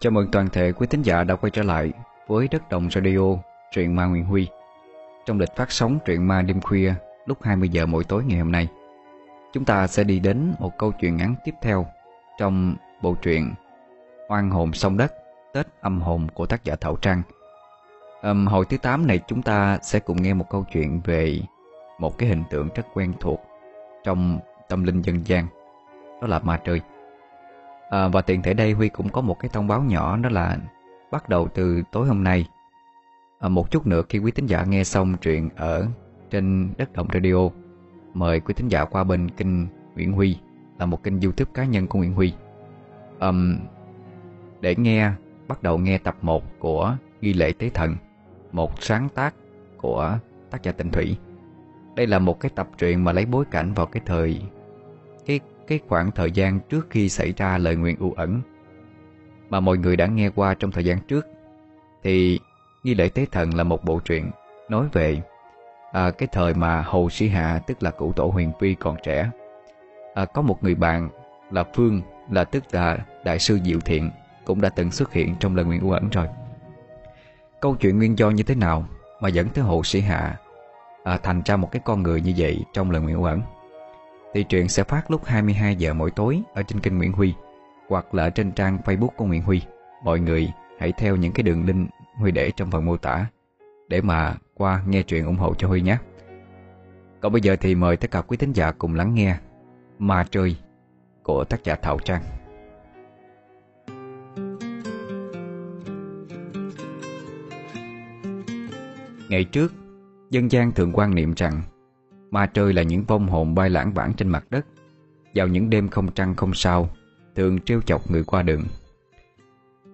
Chào mừng toàn thể quý thính giả đã quay trở lại với Đất Đồng Radio, truyện ma Nguyễn Huy. Trong lịch phát sóng truyện ma đêm khuya lúc 20 giờ mỗi tối ngày hôm nay, chúng ta sẽ đi đến một câu chuyện ngắn tiếp theo trong bộ truyện Oan hồn sông đất, Tết âm hồn của tác giả Thảo Trang. Um, hồi thứ 8 này chúng ta sẽ cùng nghe một câu chuyện về một cái hình tượng rất quen thuộc trong tâm linh dân gian, đó là ma trời. À, và tiện thể đây Huy cũng có một cái thông báo nhỏ đó là bắt đầu từ tối hôm nay. À, một chút nữa khi quý tín giả nghe xong truyện ở trên đất động radio mời quý tín giả qua bên kênh Nguyễn Huy là một kênh youtube cá nhân của Nguyễn Huy. Um, để nghe bắt đầu nghe tập 1 của Ghi lễ Tế Thần một sáng tác của tác giả Tịnh Thủy. Đây là một cái tập truyện mà lấy bối cảnh vào cái thời cái khoảng thời gian trước khi xảy ra lời nguyện u ẩn. Mà mọi người đã nghe qua trong thời gian trước thì nghi lễ tế thần là một bộ truyện nói về à, cái thời mà Hồ Sĩ Hạ tức là cụ tổ huyền phi còn trẻ. À, có một người bạn là Phương là tức là đại sư Diệu Thiện cũng đã từng xuất hiện trong lời nguyện u ẩn rồi. Câu chuyện nguyên do như thế nào mà dẫn tới Hồ Sĩ Hạ à, thành ra một cái con người như vậy trong lời nguyện u ẩn? Thì truyện sẽ phát lúc 22 giờ mỗi tối ở trên kênh Nguyễn Huy hoặc là ở trên trang Facebook của Nguyễn Huy. Mọi người hãy theo những cái đường link Huy để trong phần mô tả để mà qua nghe truyện ủng hộ cho Huy nhé. Còn bây giờ thì mời tất cả quý thính giả cùng lắng nghe Ma Trời của tác giả Thảo Trang. Ngày trước, dân gian thường quan niệm rằng Ma trời là những vong hồn bay lãng vãng trên mặt đất. Vào những đêm không trăng không sao, Thường trêu chọc người qua đường.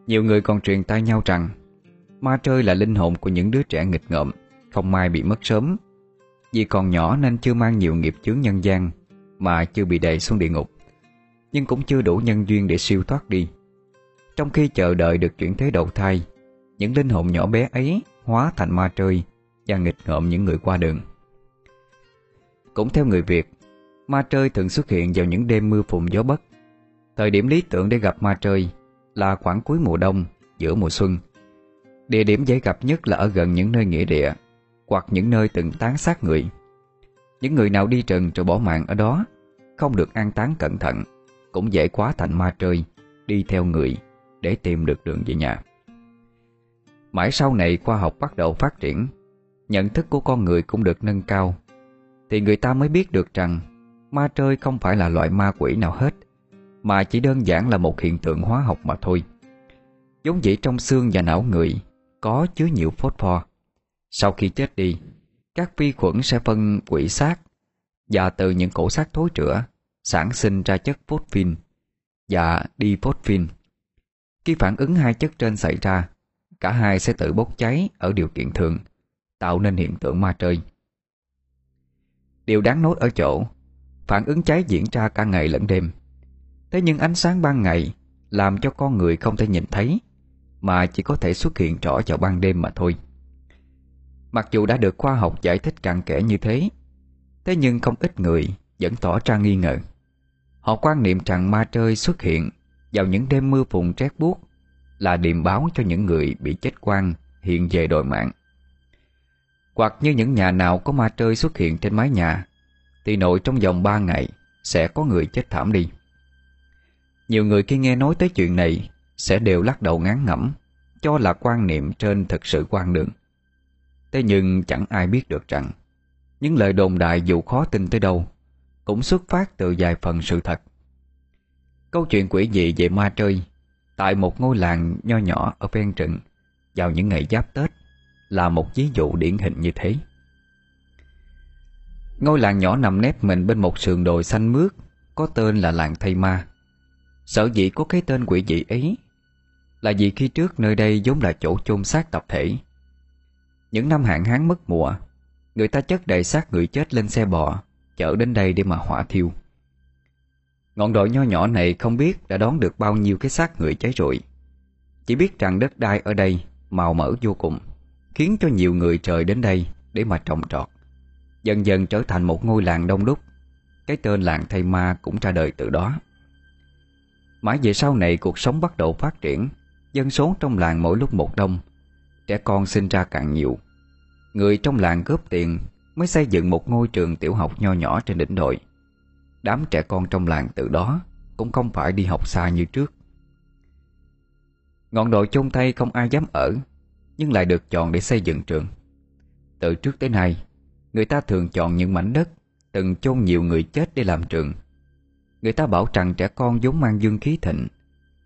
Nhiều người còn truyền tai nhau rằng, Ma trời là linh hồn của những đứa trẻ nghịch ngợm, Không may bị mất sớm. Vì còn nhỏ nên chưa mang nhiều nghiệp chướng nhân gian, Mà chưa bị đầy xuống địa ngục. Nhưng cũng chưa đủ nhân duyên để siêu thoát đi. Trong khi chờ đợi được chuyển thế đầu thai, Những linh hồn nhỏ bé ấy hóa thành ma trời Và nghịch ngợm những người qua đường cũng theo người Việt, ma trời thường xuất hiện vào những đêm mưa phùn gió bất. Thời điểm lý tưởng để gặp ma trời là khoảng cuối mùa đông, giữa mùa xuân. Địa điểm dễ gặp nhất là ở gần những nơi nghĩa địa hoặc những nơi từng tán sát người. Những người nào đi trần rồi bỏ mạng ở đó không được an táng cẩn thận cũng dễ quá thành ma trời đi theo người để tìm được đường về nhà. Mãi sau này khoa học bắt đầu phát triển, nhận thức của con người cũng được nâng cao thì người ta mới biết được rằng ma trời không phải là loại ma quỷ nào hết mà chỉ đơn giản là một hiện tượng hóa học mà thôi. Giống vậy trong xương và não người có chứa nhiều phosphor. Sau khi chết đi, các vi khuẩn sẽ phân quỷ xác và từ những cổ xác thối rữa sản sinh ra chất phosphin và diphosphin. Khi phản ứng hai chất trên xảy ra, cả hai sẽ tự bốc cháy ở điều kiện thường, tạo nên hiện tượng ma trời. Điều đáng nói ở chỗ, Phản ứng cháy diễn ra cả ngày lẫn đêm. Thế nhưng ánh sáng ban ngày Làm cho con người không thể nhìn thấy, Mà chỉ có thể xuất hiện rõ vào ban đêm mà thôi. Mặc dù đã được khoa học giải thích cặn kẽ như thế Thế nhưng không ít người vẫn tỏ ra nghi ngờ. Họ quan niệm rằng ma trơi xuất hiện Vào những đêm mưa phùn trét buốt Là điềm báo cho những người bị chết quan hiện về đòi mạng hoặc như những nhà nào có ma trơi xuất hiện trên mái nhà, Thì nội trong vòng 3 ngày Sẽ có người chết thảm đi. Nhiều người khi nghe nói tới chuyện này Sẽ đều lắc đầu ngán ngẩm, Cho là quan niệm trên thực sự quan đường. Thế nhưng chẳng ai biết được rằng, Những lời đồn đại dù khó tin tới đâu Cũng xuất phát từ vài phần sự thật. Câu chuyện quỷ dị về ma trơi Tại một ngôi làng nho nhỏ ở ven rừng Vào những ngày giáp Tết là một ví dụ điển hình như thế. Ngôi làng nhỏ nằm nép mình bên một sườn đồi xanh mướt có tên là làng Thây Ma. Sở dĩ có cái tên quỷ dị ấy là vì khi trước nơi đây vốn là chỗ chôn xác tập thể. Những năm hạn hán mất mùa, người ta chất đầy xác người chết lên xe bò, chở đến đây để mà hỏa thiêu. Ngọn đồi nho nhỏ này không biết đã đón được bao nhiêu cái xác người cháy rụi. Chỉ biết rằng đất đai ở đây màu mỡ vô cùng. Khiến cho nhiều người trời đến đây Để mà trồng trọt. Dần dần trở thành một ngôi làng đông đúc. Cái tên làng Thay ma cũng ra đời từ đó. Mãi về sau này, cuộc sống bắt đầu phát triển. Dân số trong làng mỗi lúc một đông. Trẻ con sinh ra càng nhiều. Người trong làng góp tiền Mới xây dựng một ngôi trường tiểu học nho nhỏ trên đỉnh đồi. Đám trẻ con trong làng từ đó Cũng không phải đi học xa như trước. Ngọn đồi chôn thay không ai dám ở. Nhưng lại được chọn để xây dựng trường. Từ trước tới nay, Người ta thường chọn những mảnh đất Từng chôn nhiều người chết để làm trường. Người ta bảo rằng trẻ con vốn mang dương khí thịnh,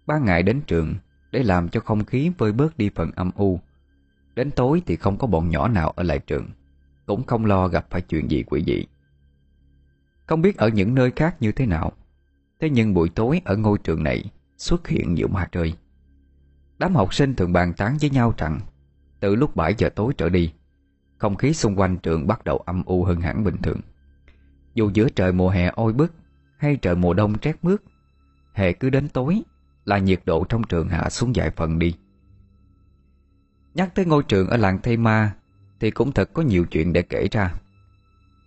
Ba ngày đến trường Để làm cho không khí vơi bớt đi phần âm u. Đến tối thì không có bọn nhỏ nào ở lại trường, Cũng không lo gặp phải chuyện gì quỷ dị. Không biết ở những nơi khác như thế nào, Thế nhưng buổi tối ở ngôi trường này Xuất hiện nhiều ma trời Đám học sinh thường bàn tán với nhau rằng từ lúc 7 giờ tối trở đi, Không khí xung quanh trường bắt đầu âm u hơn hẳn bình thường. Dù giữa trời mùa hè oi bức Hay trời mùa đông rét mướt hệ cứ đến tối Là nhiệt độ trong trường hạ xuống vài phần đi. Nhắc tới ngôi trường ở làng Thây Ma Thì cũng thật có nhiều chuyện để kể ra.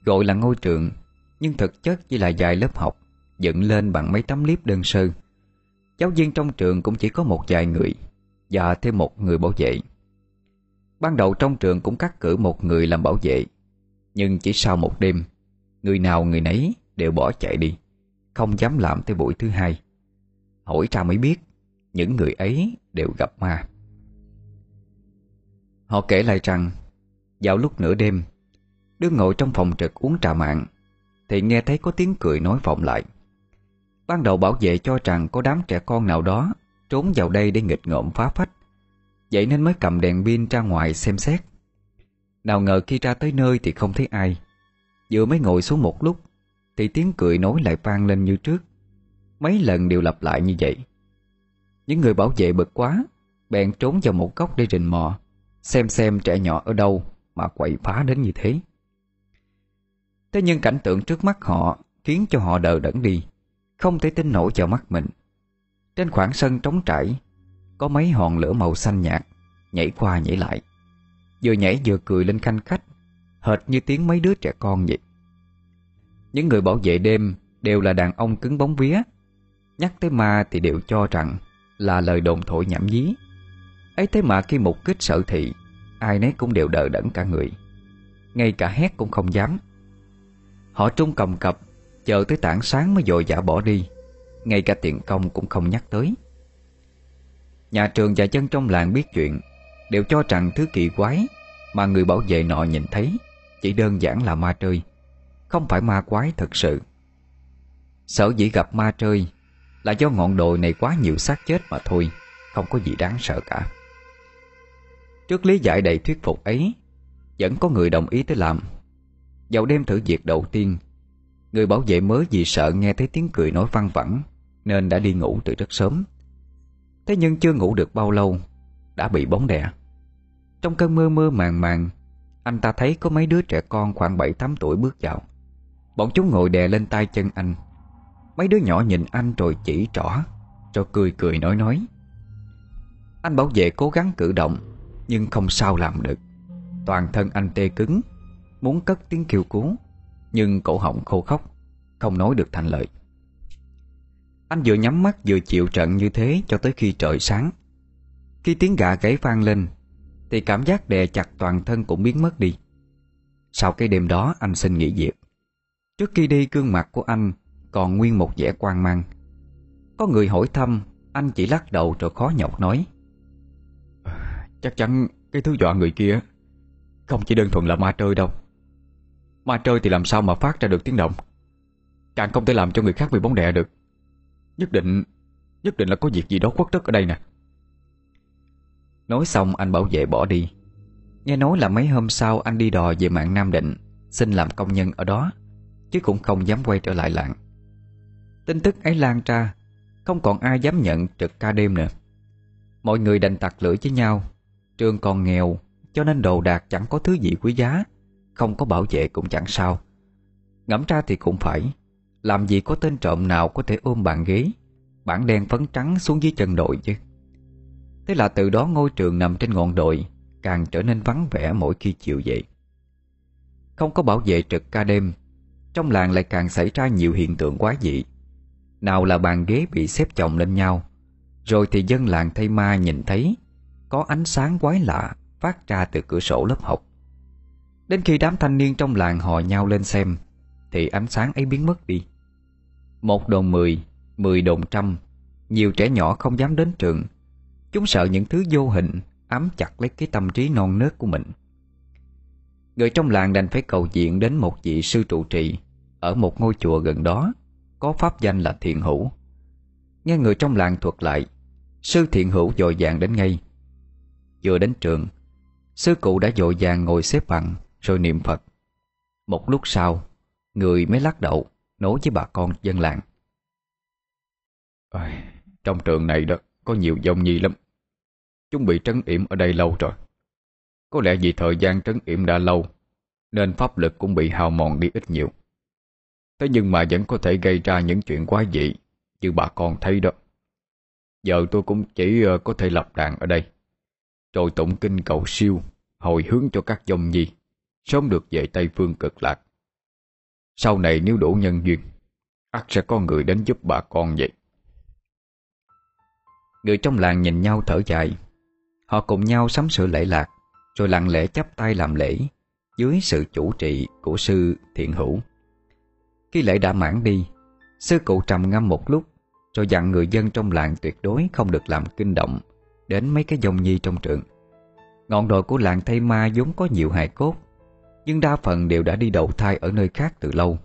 Gọi là ngôi trường, Nhưng thực chất chỉ là vài lớp học Dựng lên bằng mấy tấm liếp đơn sơ. Giáo viên trong trường cũng chỉ có một vài người Và thêm một người bảo vệ. Ban đầu trong trường cũng cắt cử một người làm bảo vệ. Nhưng chỉ sau một đêm, Người nào người nấy đều bỏ chạy đi, Không dám làm tới buổi thứ hai. Hỏi ra mới biết, Những người ấy đều gặp ma. Họ kể lại rằng, Vào lúc nửa đêm Đứa ngồi trong phòng trực uống trà mạng, Thì nghe thấy có tiếng cười nói vọng lại. Ban đầu bảo vệ cho rằng Có đám trẻ con nào đó Trốn vào đây để nghịch ngợm phá phách. Vậy nên mới cầm đèn pin ra ngoài xem xét. Nào ngờ khi ra tới nơi thì không thấy ai. Vừa mới ngồi xuống một lúc, Thì tiếng cười nói lại vang lên như trước. Mấy lần đều lặp lại như vậy. Những người bảo vệ bực quá, Bèn trốn vào một góc để rình mò, Xem xem trẻ nhỏ ở đâu Mà quậy phá đến như thế. Thế nhưng cảnh tượng trước mắt họ Khiến cho họ đờ đẫn đi, Không thể tin nổi vào mắt mình. Trên khoảng sân trống trải có mấy hòn lửa màu xanh nhạt, Nhảy qua nhảy lại. Vừa nhảy vừa cười lên khanh khách, Hệt như tiếng mấy đứa trẻ con vậy. Những người bảo vệ đêm Đều là đàn ông cứng bóng vía, Nhắc tới ma thì đều cho rằng Là lời đồn thổi nhảm nhí. Ấy thế mà khi mục kích sở thị, Ai nấy cũng đều đờ đẫn cả người. Ngay cả hét cũng không dám. Họ trung cầm cập, Chờ tới tảng sáng mới dội dã bỏ đi. Ngay cả tiền công cũng không nhắc tới. Nhà trường và dân trong làng biết chuyện, Đều cho rằng thứ kỳ quái Mà người bảo vệ nọ nhìn thấy Chỉ đơn giản là ma trơi, Không phải ma quái thật sự. Sở dĩ gặp ma trơi Là do ngọn đồi này quá nhiều xác chết mà thôi, Không có gì đáng sợ cả. Trước lý giải đầy thuyết phục ấy, Vẫn có người đồng ý tới làm. Vào đêm thử việc đầu tiên, Người bảo vệ mới vì sợ nghe thấy tiếng cười nói văng vẳng Nên đã đi ngủ từ rất sớm. Thế nhưng chưa ngủ được bao lâu, Đã bị bóng đè. Trong cơn mơ mơ màng màng, Anh ta thấy có mấy đứa trẻ con khoảng 7-8 tuổi bước vào. Bọn chúng ngồi đè lên tay chân anh. Mấy đứa nhỏ nhìn anh rồi chỉ trỏ, Rồi cười cười nói nói. Anh bảo vệ cố gắng cử động, nhưng không sao làm được. Toàn thân anh tê cứng, Muốn cất tiếng kêu cứu, Nhưng cổ họng khô khóc, Không nói được thành lời. Anh vừa nhắm mắt vừa chịu trận như thế Cho tới khi trời sáng. Khi tiếng gà gáy vang lên, Thì cảm giác đè chặt toàn thân cũng biến mất đi. Sau cái đêm đó, anh xin nghỉ việc. Trước khi đi, gương mặt của anh Còn nguyên một vẻ quan mang. Có người hỏi thăm, Anh chỉ lắc đầu rồi khó nhọc nói. Chắc chắn cái thứ dọa người kia Không chỉ đơn thuần là ma trơi đâu. Ma trơi thì làm sao mà phát ra được tiếng động? Càng không thể làm cho người khác bị bóng đè được. Nhất định Nhất định là có việc gì đó khuất tất ở đây nè. Nói xong, anh bảo vệ bỏ đi. Nghe nói là mấy hôm sau anh đi đò về mạng Nam Định, Xin làm công nhân ở đó, Chứ cũng không dám quay trở lại làng. Tin tức ấy lan ra, Không còn ai dám nhận trực ca đêm nữa. Mọi người đành tặc lưỡi với nhau. Trường còn nghèo, Cho nên đồ đạc chẳng có thứ gì quý giá, Không có bảo vệ cũng chẳng sao. Ngẫm ra thì cũng phải. Làm gì có tên trộm nào có thể ôm bàn ghế? Bản đen phấn trắng xuống dưới chân đội chứ. Thế là từ đó ngôi trường nằm trên ngọn đồi, Càng trở nên vắng vẻ mỗi khi chiều dậy Không có bảo vệ trực ca đêm, Trong làng lại càng xảy ra nhiều hiện tượng quá dị. Nào là bàn ghế bị xếp chồng lên nhau, Rồi thì dân làng thay ma nhìn thấy, Có ánh sáng quái lạ Phát ra từ cửa sổ lớp học. Đến khi đám thanh niên trong làng hò nhau lên xem, Thì ánh sáng ấy biến mất đi. Một đồn mười Mười đồn trăm. Nhiều trẻ nhỏ không dám đến trường. Chúng sợ những thứ vô hình, Ám chặt lấy cái tâm trí non nớt của mình. Người trong làng đành phải cầu diện đến một vị sư trụ trì Ở một ngôi chùa gần đó, Có pháp danh là Thiện Hữu. Nghe người trong làng thuật lại, Sư Thiện Hữu dội vàng đến ngay. Vừa đến trường, Sư cụ đã dội vàng ngồi xếp bằng, Rồi niệm Phật. Một lúc sau, Người mới lắc đầu. Nói với bà con dân làng. À, Trong trường này đó Có nhiều dông nhi lắm. Chúng bị trấn yểm ở đây lâu rồi. Có lẽ vì thời gian trấn yểm đã lâu Nên pháp lực cũng bị hao mòn đi ít nhiều. Thế nhưng mà vẫn có thể gây ra những chuyện quá dị Như bà con thấy đó. Giờ tôi cũng chỉ ờ, có thể lập đàn ở đây Rồi tụng kinh cầu siêu Hồi hướng cho các dông nhi Sớm được về Tây Phương cực lạc. Sau này nếu đủ nhân duyên ắt sẽ có người đến giúp bà con vậy. Người trong làng nhìn nhau thở dài. Họ cùng nhau sắm sửa lễ lạc, Rồi lặng lẽ chắp tay làm lễ Dưới sự chủ trì của sư thiện hữu. Khi lễ đã mãn đi, Sư cụ trầm ngâm một lúc, Rồi dặn người dân trong làng tuyệt đối không được làm kinh động Đến mấy cái dông nhi trong trường. Ngọn đồi của làng Tây Ma vốn có nhiều hài cốt nhưng đa phần đều đã đi đầu thai ở nơi khác từ lâu.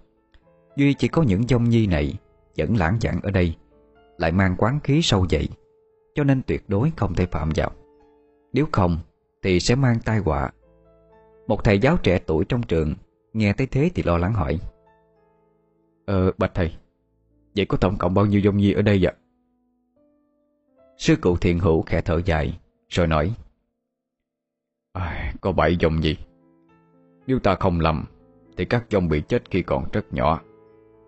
Duy chỉ có những dông nhi này Vẫn lãng giảng ở đây Lại mang quán khí sâu dậy Cho nên tuyệt đối không thể phạm vào. Nếu không thì sẽ mang tai họa. Một thầy giáo trẻ tuổi trong trường Nghe thấy thế thì lo lắng hỏi. Ờ bạch thầy Vậy có tổng cộng bao nhiêu dông nhi ở đây vậy? Sư cụ thiện hữu khẽ thở dài Rồi nói. À, Có bảy dòng nhi. Nếu ta không lầm, Thì các dòng bị chết khi còn rất nhỏ,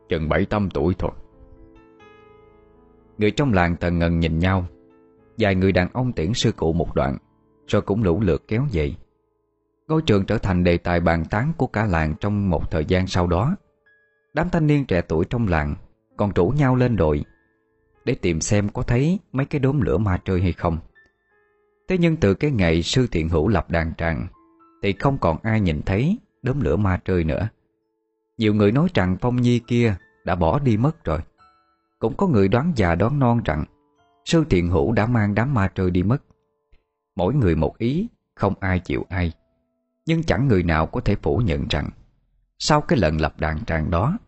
Chừng bảy tám tuổi thôi. Người trong làng tần ngần nhìn nhau. Vài người đàn ông tiễn sư cụ một đoạn, Rồi cũng lũ lượt kéo dậy Ngôi trường trở thành đề tài bàn tán của cả làng trong một thời gian sau đó. Đám thanh niên trẻ tuổi trong làng còn rủ nhau lên đồi Để tìm xem có thấy mấy cái đốm lửa ma trời hay không. Thế nhưng từ cái ngày sư thiện hữu lập đàn tràng thì không còn ai nhìn thấy đốm lửa ma trời nữa. Nhiều người nói rằng Phong Nhi kia đã bỏ đi mất rồi. Cũng có người đoán già đoán non rằng Sư thiện hữu đã mang đám ma trời đi mất. Mỗi người một ý, Không ai chịu ai. Nhưng chẳng người nào có thể phủ nhận rằng Sau cái lần lập đàn tràng đó,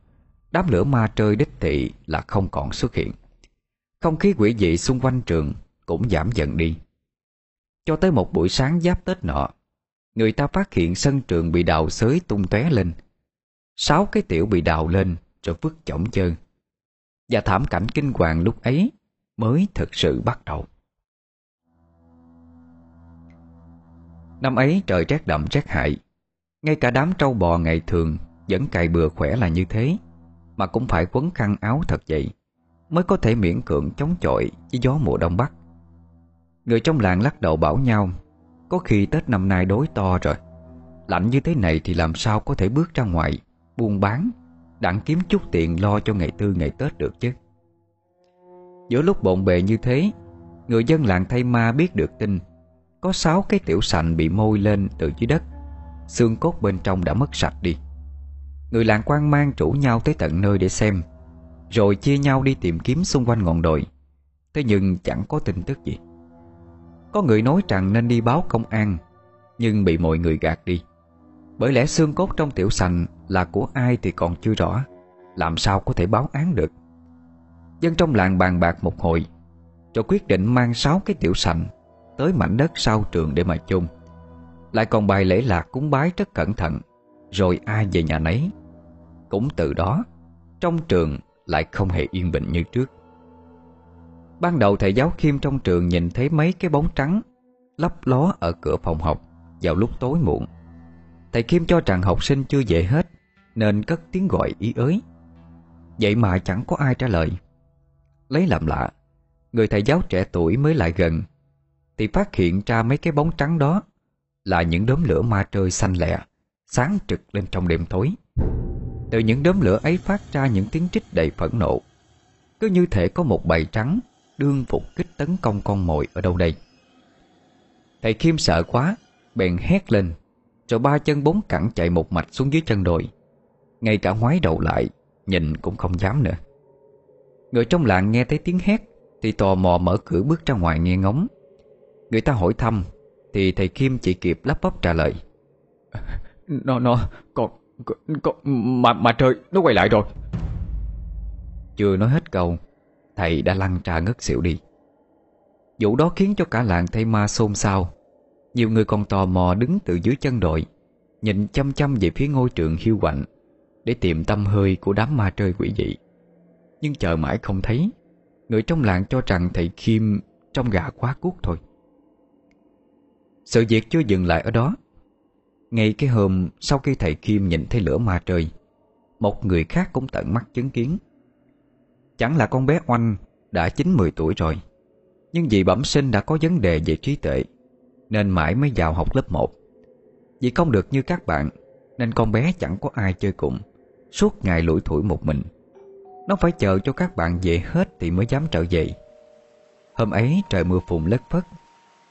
Đám lửa ma trời đích thị là không còn xuất hiện. Không khí quỷ dị xung quanh trường Cũng giảm dần đi. Cho tới một buổi sáng giáp Tết nọ Người ta phát hiện sân trường bị đào xới tung tóe lên. Sáu cái tiểu bị đào lên Rồi vứt chỏng chơn Và thảm cảnh kinh hoàng lúc ấy Mới thực sự bắt đầu. Năm ấy trời rét đậm rét hại. Ngay cả đám trâu bò ngày thường Vẫn cày bừa khỏe là như thế, mà cũng phải quấn khăn áo thật vậy Mới có thể miễn cưỡng chống chọi Với gió mùa đông bắc. Người trong làng lắc đầu bảo nhau có khi Tết năm nay đối to rồi. Lạnh như thế này thì làm sao có thể bước ra ngoài, Buôn bán? Đặng kiếm chút tiền lo cho ngày tư ngày Tết được chứ. Giữa lúc bộn bề như thế, Người dân làng thay ma biết được tin. Có sáu cái tiểu sành bị môi lên từ dưới đất. Xương cốt bên trong đã mất sạch đi. Người làng quan mang rủ nhau tới tận nơi để xem, Rồi chia nhau đi tìm kiếm xung quanh ngọn đồi. Thế nhưng chẳng có tin tức gì. Có người nói rằng nên đi báo công an, Nhưng bị mọi người gạt đi. Bởi lẽ xương cốt trong tiểu sành Là của ai thì còn chưa rõ, Làm sao có thể báo án được. Dân trong làng bàn bạc một hồi, Rồi quyết định mang sáu cái tiểu sành Tới mảnh đất sau trường để mà chôn. Lại còn bài lễ lạc cúng bái rất cẩn thận, Rồi ai về nhà nấy. Cũng từ đó, Trong trường lại không hề yên bình như trước. Ban đầu thầy giáo Khiêm trong trường nhìn thấy mấy cái bóng trắng Lấp ló ở cửa phòng học Vào lúc tối muộn. Thầy Khiêm cho rằng học sinh chưa về hết Nên cất tiếng gọi ý ới. Vậy mà chẳng có ai trả lời. Lấy làm lạ, Người thầy giáo trẻ tuổi mới lại gần Thì phát hiện ra mấy cái bóng trắng đó Là những đốm lửa ma trời xanh lẹ Sáng trực lên trong đêm tối. Từ những đốm lửa ấy phát ra những tiếng trích đầy phẫn nộ. Cứ như thể có một bầy trắng Đương phục kích tấn công con mồi ở đâu đây? Thầy Kim sợ quá Bèn hét lên Rồi ba chân bốn cẳng chạy một mạch xuống dưới chân đồi. Ngay cả ngoái đầu lại Nhìn cũng không dám nữa. Người trong làng nghe thấy tiếng hét Thì tò mò mở cửa bước ra ngoài nghe ngóng. Người ta hỏi thăm Thì thầy Kim chỉ kịp lắp bắp trả lời. Nó, nó, con, con, mà, mà trời, nó quay lại rồi. Chưa nói hết câu Thầy đã lăn trà ngất xỉu đi. Vụ đó khiến cho cả làng thay ma xôn xao. Nhiều người còn tò mò đứng từ dưới chân đội, Nhìn chăm chăm về phía ngôi trường hiu quạnh, Để tìm tâm hơi của đám ma trời quỷ dị. Nhưng chờ mãi không thấy, Người trong làng cho rằng thầy Kim Trong gà quá cuốc thôi. Sự việc chưa dừng lại ở đó. Ngay cái hôm Sau khi thầy Kim nhìn thấy lửa ma trời Một người khác cũng tận mắt chứng kiến. Chẳng là con bé Oanh Đã 9-10 tuổi rồi. Nhưng vì bẩm sinh đã có vấn đề về trí tuệ, Nên mãi mới vào học lớp 1 Vì không được như các bạn, Nên con bé chẳng có ai chơi cùng, Suốt ngày lủi thủi một mình. Nó phải chờ cho các bạn về hết Thì mới dám trở về. Hôm ấy trời mưa phùn lất phất,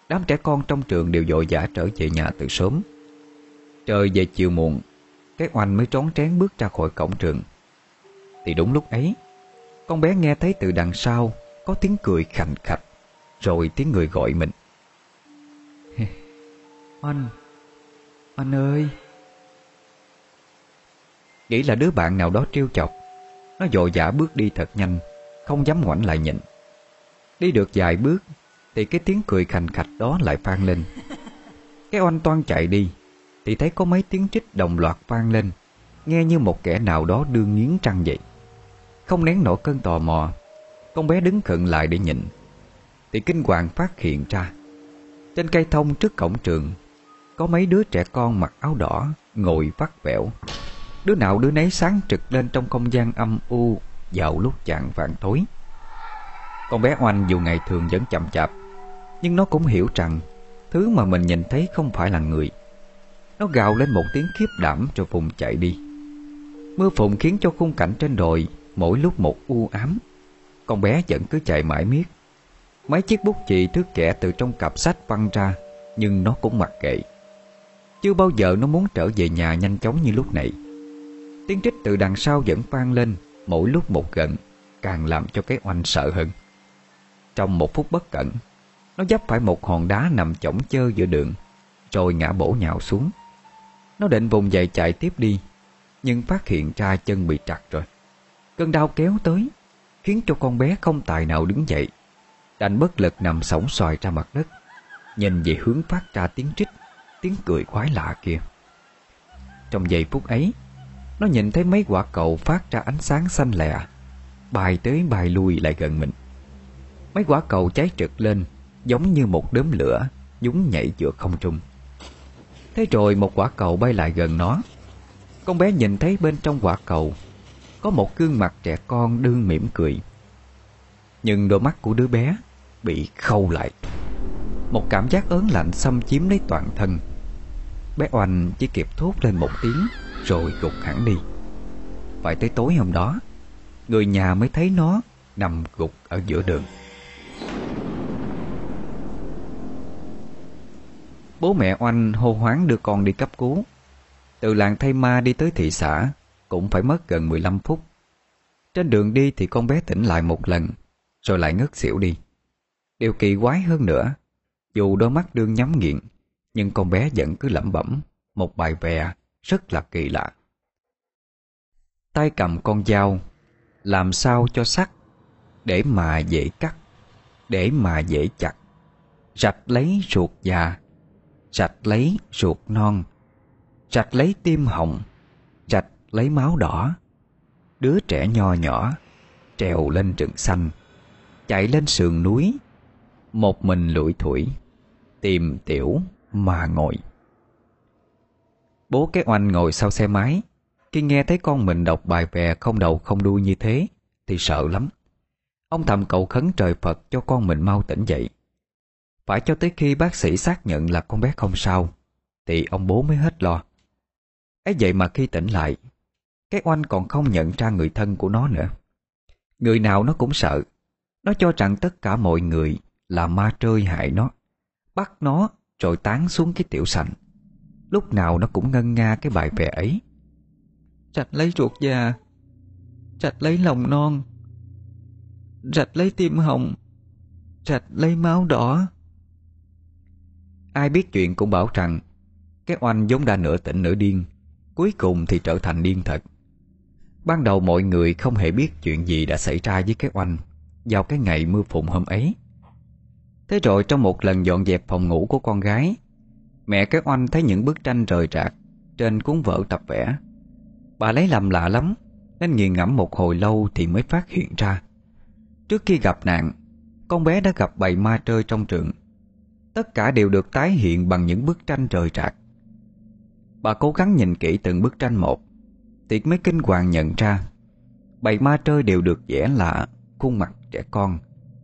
Đám trẻ con trong trường đều dội dã trở về nhà từ sớm. Trời về chiều muộn, Cái oanh mới trón trén bước ra khỏi cổng trường. Thì đúng lúc ấy con bé nghe thấy từ đằng sau Có tiếng cười khành khạch Rồi tiếng người gọi mình. Anh Anh ơi. Nghĩ là đứa bạn nào đó trêu chọc. Nó dội dã bước đi thật nhanh Không dám ngoảnh lại nhìn Đi được vài bước Thì cái tiếng cười khành khạch đó lại vang lên. Cái oanh toan chạy đi Thì thấy có mấy tiếng trích đồng loạt vang lên Nghe như một kẻ nào đó đương nghiến trăng vậy không nén nổi cơn tò mò. Con bé đứng khựng lại để nhìn. Thì kinh hoàng phát hiện ra, Trên cây thông trước cổng trường, Có mấy đứa trẻ con mặc áo đỏ Ngồi vắt vẻo. Đứa nào đứa nấy sáng trực lên trong không gian âm u Vào lúc chạng vạn tối. Con bé Oanh dù ngày thường vẫn chậm chạp, Nhưng nó cũng hiểu rằng Thứ mà mình nhìn thấy không phải là người. Nó gào lên một tiếng khiếp đảm Rồi vùng chạy đi. Mưa phùn khiến cho khung cảnh trên đồi Mỗi lúc một u ám. Con bé vẫn cứ chạy mãi miết. Mấy chiếc bút chì thước kẻ từ trong cặp sách văng ra, Nhưng nó cũng mặc kệ. Chưa bao giờ nó muốn trở về nhà nhanh chóng như lúc này. Tiếng trích từ đằng sau vẫn vang lên, Mỗi lúc một gần, Càng làm cho cái oanh sợ hơn. Trong một phút bất cẩn, Nó dấp phải một hòn đá nằm chỏng chơ giữa đường, Rồi ngã bổ nhào xuống. Nó định vùng dậy chạy tiếp đi, Nhưng phát hiện ra chân bị trặt rồi. Cơn đau kéo tới, Khiến cho con bé không tài nào đứng dậy. Đành bất lực nằm sóng xoài ra mặt đất, Nhìn về hướng phát ra tiếng trích, Tiếng cười khoái lạ kia. Trong giây phút ấy, Nó nhìn thấy mấy quả cầu phát ra ánh sáng xanh lẹ Bài tới bài lui lại gần mình. Mấy quả cầu cháy trực lên, Giống như một đốm lửa, Nhúng nhảy giữa không trung. Thế rồi một quả cầu bay lại gần nó. Con bé nhìn thấy bên trong quả cầu có một gương mặt trẻ con đương mỉm cười. Nhưng đôi mắt của đứa bé Bị khâu lại. Một cảm giác ớn lạnh xâm chiếm lấy toàn thân. Bé Oanh chỉ kịp thốt lên một tiếng Rồi gục hẳn đi. Phải tới tối hôm đó, Người nhà mới thấy nó nằm gục ở giữa đường. Bố mẹ Oanh hô hoáng đưa con đi cấp cứu. Từ làng Thay Ma đi tới thị xã cũng phải mất gần 15 phút. Trên đường đi thì con bé tỉnh lại một lần, Rồi lại ngất xỉu đi. Điều kỳ quái hơn nữa, Dù đôi mắt đương nhắm nghiện, Nhưng con bé vẫn cứ lẩm bẩm Một bài vè rất là kỳ lạ. Tay cầm con dao, Làm sao cho sắc, Để mà dễ cắt, Để mà dễ chặt. Rạch lấy ruột già, Rạch lấy ruột non, Rạch lấy tim hồng lấy máu đỏ. Đứa trẻ nho nhỏ Trèo lên rừng xanh, Chạy lên sườn núi, Một mình lủi thủi, Tìm tiểu mà ngồi. Bố cái oanh ngồi sau xe máy, Khi nghe thấy con mình đọc bài vè không đầu không đuôi như thế Thì sợ lắm. Ông thầm cầu khấn trời Phật cho con mình mau tỉnh dậy. Phải cho tới khi bác sĩ xác nhận là con bé không sao Thì ông bố mới hết lo. Ấy vậy mà khi tỉnh lại cái oanh còn không nhận ra người thân của nó nữa. Người nào nó cũng sợ. Nó cho rằng tất cả mọi người là ma trơi hại nó. Bắt nó rồi tán xuống cái tiểu sành. Lúc nào nó cũng ngân nga cái bài vè ấy. Rạch lấy ruột già. Rạch lấy lòng non. Rạch lấy tim hồng. Rạch lấy máu đỏ. Ai biết chuyện cũng bảo rằng Cái oanh vốn đã nửa tỉnh nửa điên Cuối cùng thì trở thành điên thật Ban đầu mọi người không hề biết chuyện gì đã xảy ra với cái oanh Vào cái ngày mưa phùn hôm ấy. Thế rồi trong một lần dọn dẹp phòng ngủ của con gái, Mẹ cái oanh thấy những bức tranh rời rạc Trên cuốn vở tập vẽ. Bà lấy làm lạ lắm, Nên nghiền ngẫm một hồi lâu thì mới phát hiện ra. Trước khi gặp nạn, Con bé đã gặp bầy ma trơi trong trường Tất cả đều được tái hiện bằng những bức tranh rời rạc. Bà cố gắng nhìn kỹ từng bức tranh một. Thì mới kinh hoàng nhận ra. Bầy ma trơi đều được vẽ lạ, Khuôn mặt trẻ con,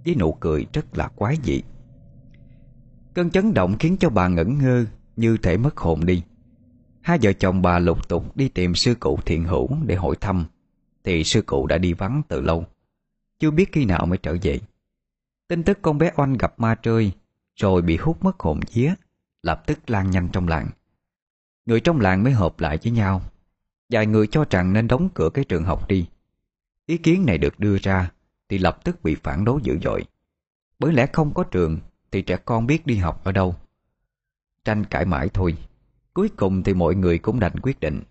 Với nụ cười rất là quái dị. Cơn chấn động khiến cho bà ngẩn ngơ, Như thể mất hồn đi. Hai vợ chồng bà lục tục đi tìm sư cụ thiện hữu để hỏi thăm, Thì sư cụ đã đi vắng từ lâu. Chưa biết khi nào mới trở về. Tin tức con bé Oanh gặp ma trơi, Rồi bị hút mất hồn vía, Lập tức lan nhanh trong làng. Người trong làng mới hợp lại với nhau. Vài người cho rằng nên đóng cửa cái trường học đi. Ý kiến này được đưa ra Thì lập tức bị phản đối dữ dội. Bởi lẽ không có trường Thì trẻ con biết đi học ở đâu. Tranh cãi mãi thôi. Cuối cùng thì mọi người cũng đành quyết định.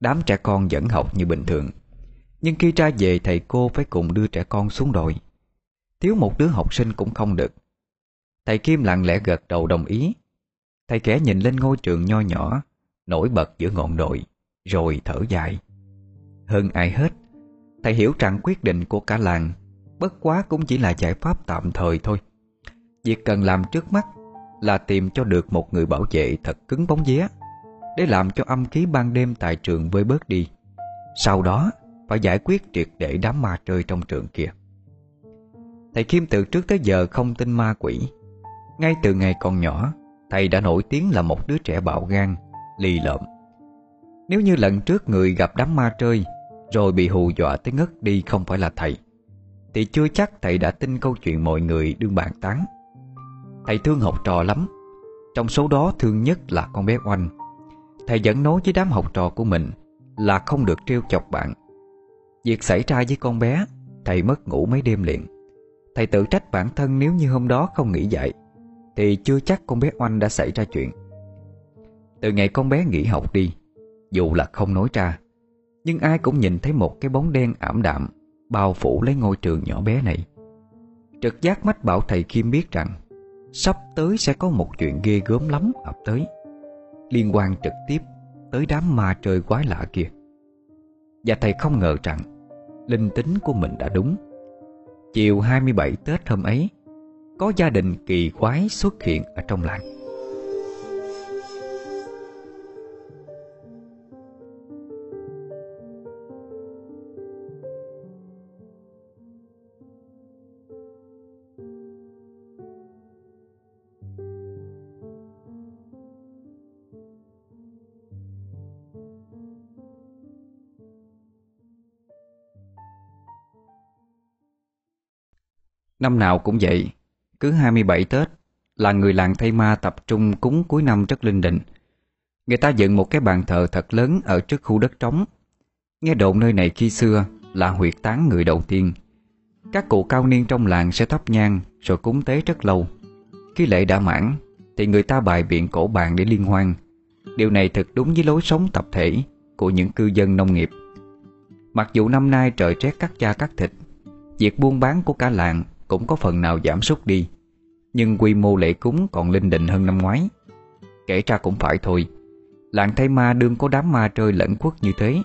Đám trẻ con vẫn học như bình thường. Nhưng khi ra về, thầy cô phải cùng đưa trẻ con xuống đồi. Thiếu một đứa học sinh cũng không được. Thầy Kim lặng lẽ gật đầu đồng ý. Thầy kẻ nhìn lên ngôi trường nho nhỏ, Nổi bật giữa ngọn đồi. Rồi thở dài. Hơn ai hết, Thầy hiểu rằng quyết định của cả làng Bất quá cũng chỉ là giải pháp tạm thời thôi. Việc cần làm trước mắt Là tìm cho được một người bảo vệ thật cứng bóng vía, Để làm cho âm khí ban đêm tại trường vơi bớt đi. Sau đó, Phải giải quyết triệt để đám ma chơi trong trường kia. Thầy Kim từ trước tới giờ không tin ma quỷ. Ngay từ ngày còn nhỏ, Thầy đã nổi tiếng là một đứa trẻ bạo gan, Lì lợm. Nếu như lần trước người gặp đám ma chơi, Rồi bị hù dọa tới ngất đi không phải là thầy, Thì chưa chắc thầy đã tin câu chuyện mọi người đương bàn tán. Thầy thương học trò lắm. Trong số đó thương nhất là con bé Oanh. Thầy vẫn nói với đám học trò của mình Là không được trêu chọc bạn. Việc xảy ra với con bé, Thầy mất ngủ mấy đêm liền. Thầy tự trách bản thân nếu như hôm đó không nghỉ dậy, Thì chưa chắc con bé Oanh đã xảy ra chuyện. Từ ngày con bé nghỉ học đi dù là không nói ra, Nhưng ai cũng nhìn thấy một cái bóng đen ảm đạm Bao phủ lấy ngôi trường nhỏ bé này. Trực giác mách bảo thầy Kim biết rằng, Sắp tới sẽ có một chuyện ghê gớm lắm ập tới, Liên quan trực tiếp tới đám ma trời quái lạ kia. Và thầy không ngờ rằng, Linh tính của mình đã đúng. Chiều 27 Tết hôm ấy, Có gia đình kỳ quái xuất hiện ở trong làng. Năm nào cũng vậy, Cứ 27 Tết Là người làng Tây Ma tập trung cúng cuối năm rất linh đình. Người ta dựng một cái bàn thờ thật lớn Ở trước khu đất trống. Nghe đồn nơi này khi xưa Là huyệt tán người đầu tiên. Các cụ cao niên trong làng sẽ thắp nhang Rồi cúng tế rất lâu. Khi lễ đã mãn, Thì người ta bài biện cổ bàn để liên hoan. Điều này thật đúng với lối sống tập thể Của những cư dân nông nghiệp. Mặc dù năm nay trời rét cắt da cắt thịt, Việc buôn bán của cả làng cũng có phần nào giảm sút đi. Nhưng quy mô lễ cúng còn linh đình hơn năm ngoái. Kể ra cũng phải thôi. Làng thay Ma đương có đám ma trơi lẫn quất như thế.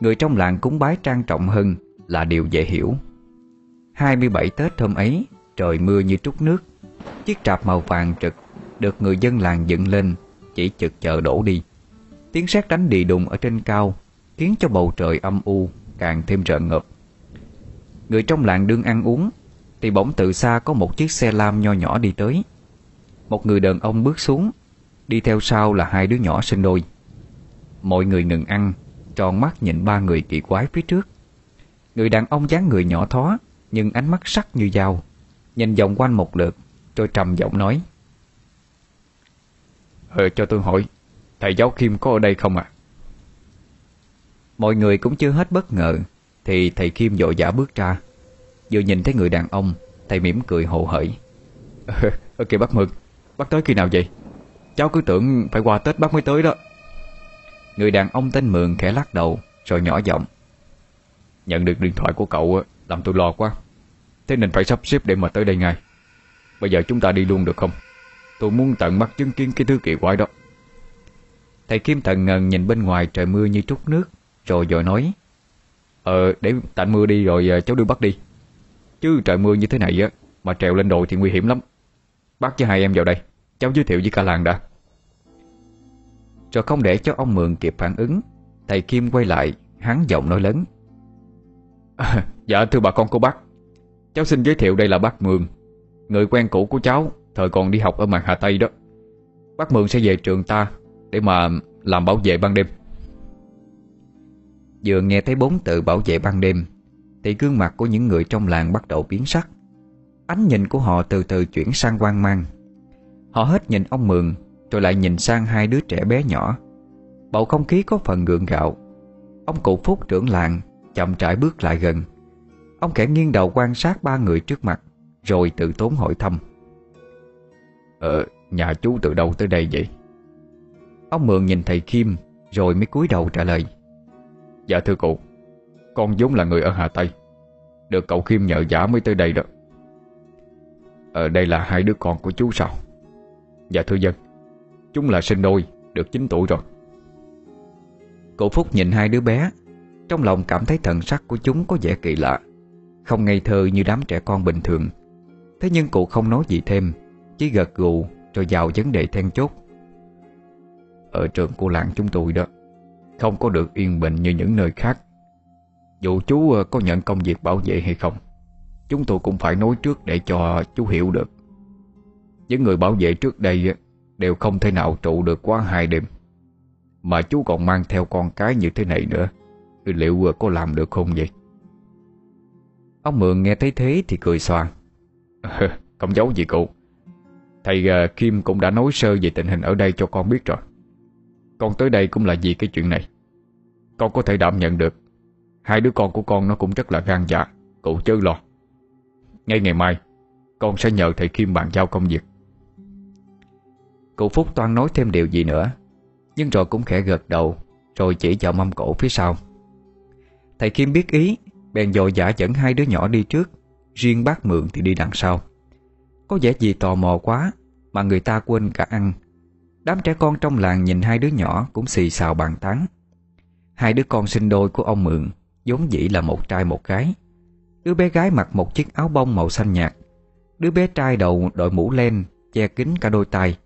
Người trong làng cúng bái trang trọng hơn là điều dễ hiểu. 27 Tết hôm ấy, Trời mưa như trút nước. Chiếc trạp màu vàng trực Được người dân làng dựng lên, Chỉ chực chờ đổ đi. Tiếng sét đánh đi đùng ở trên cao Khiến cho bầu trời âm u, Càng thêm rợn ngợp. Người trong làng đương ăn uống thì bỗng từ xa có một chiếc xe lam nho nhỏ đi tới. Một người đàn ông bước xuống, Đi theo sau là hai đứa nhỏ sinh đôi. Mọi người ngừng ăn, Tròn mắt nhìn ba người kỳ quái phía trước. Người đàn ông dáng người nhỏ thó, Nhưng ánh mắt sắc như dao, Nhìn vòng quanh một lượt, Rồi trầm giọng nói. Ờ cho tôi hỏi, Thầy giáo Kim có ở đây không ạ? Mọi người cũng chưa hết bất ngờ, Thì thầy Kim vội vã bước ra. Vừa nhìn thấy người đàn ông Thầy mỉm cười hồ hởi. Ờ kìa bác Mực, Bác tới khi nào vậy? Cháu cứ tưởng phải qua Tết bác mới tới đó. Người đàn ông tên Mường khẽ lắc đầu, Rồi nhỏ giọng. Nhận được điện thoại của cậu Làm tôi lo quá. Thế nên phải sắp xếp để mà tới đây ngay. Bây giờ chúng ta đi luôn được không? Tôi muốn tận mắt chứng kiến cái thứ kỳ quái đó. Thầy Kim thần ngần nhìn bên ngoài trời mưa như trút nước, Rồi rồi nói. Ờ để tạnh mưa đi rồi ờ, cháu đưa bắt đi. Chứ trời mưa như thế này á Mà trèo lên đồi thì nguy hiểm lắm. Bác với hai em vào đây Cháu giới thiệu với cả làng đã. Rồi không để cho ông Mượn kịp phản ứng Thầy Kim quay lại Hắn giọng nói lớn. À, Dạ thưa bà con cô bác. Cháu xin giới thiệu đây là bác Mường Người quen cũ của cháu Thời còn đi học ở màn Hà Tây đó. Bác Mường sẽ về trường ta Để mà làm bảo vệ ban đêm. Vừa nghe thấy bốn từ bảo vệ ban đêm thì gương mặt của những người trong làng bắt đầu biến sắc. Ánh nhìn của họ từ từ chuyển sang quan mang. Họ hết nhìn ông Mường Rồi lại nhìn sang hai đứa trẻ bé nhỏ. Bầu không khí có phần gượng gạo. Ông cụ Phúc trưởng làng Chậm rãi bước lại gần. Ông kẻ nghiêng đầu quan sát ba người trước mặt Rồi tự tốn hỏi thăm. Ờ, nhà chú từ đâu tới đây vậy? Ông Mường nhìn thầy Kim Rồi mới cúi đầu trả lời. Dạ thưa cụ con vốn là người ở Hà Tây. Được cậu Kim nhờ giả mới tới đây đó. Ở đây là hai đứa con của chú sao Dạ thưa dân, Chúng là sinh đôi, Được 9 tuổi rồi. Cụ Phúc nhìn hai đứa bé, Trong lòng cảm thấy thần sắc của chúng có vẻ kỳ lạ, Không ngây thơ như đám trẻ con bình thường. Thế nhưng cụ không nói gì thêm, Chỉ gật gù rồi vào vấn đề then chốt. Ở trường của làng chúng tôi đó, Không có được yên bình như những nơi khác. Dù chú ờ, có nhận công việc bảo vệ hay không, Chúng tôi cũng phải nói trước để cho chú hiểu được. Những người bảo vệ trước đây ờ, Đều không thể nào trụ được quá hai đêm. Mà chú còn mang theo con cái như thế này nữa Liệu ờ, có làm được không vậy? Ông Mượn nghe thấy thế thì cười xoan Không giấu gì cụ. Thầy Kim cũng đã nói sơ về tình hình ở đây cho con biết rồi. Con tới đây cũng là vì cái chuyện này. Con có thể đảm nhận được Hai đứa con của con nó cũng rất là gan dạ Cụ chớ lo. Ngay ngày mai, Con sẽ nhờ thầy Kim bàn giao công việc. Cụ Phúc toan nói thêm điều gì nữa, Nhưng rồi cũng khẽ gật đầu, Rồi chỉ vào mâm cổ phía sau. Thầy Kim biết ý, Bèn dội giả dẫn hai đứa nhỏ đi trước, Riêng bác Mượn thì đi đằng sau. Có vẻ gì tò mò quá Mà người ta quên cả ăn. Đám trẻ con trong làng nhìn hai đứa nhỏ Cũng xì xào bàn tán. Hai đứa con sinh đôi của ông Mượn vốn dĩ là một trai một gái. Đứa bé gái mặc một chiếc áo bông màu xanh nhạt. Đứa bé trai đầu đội mũ len, Che kín cả đôi tay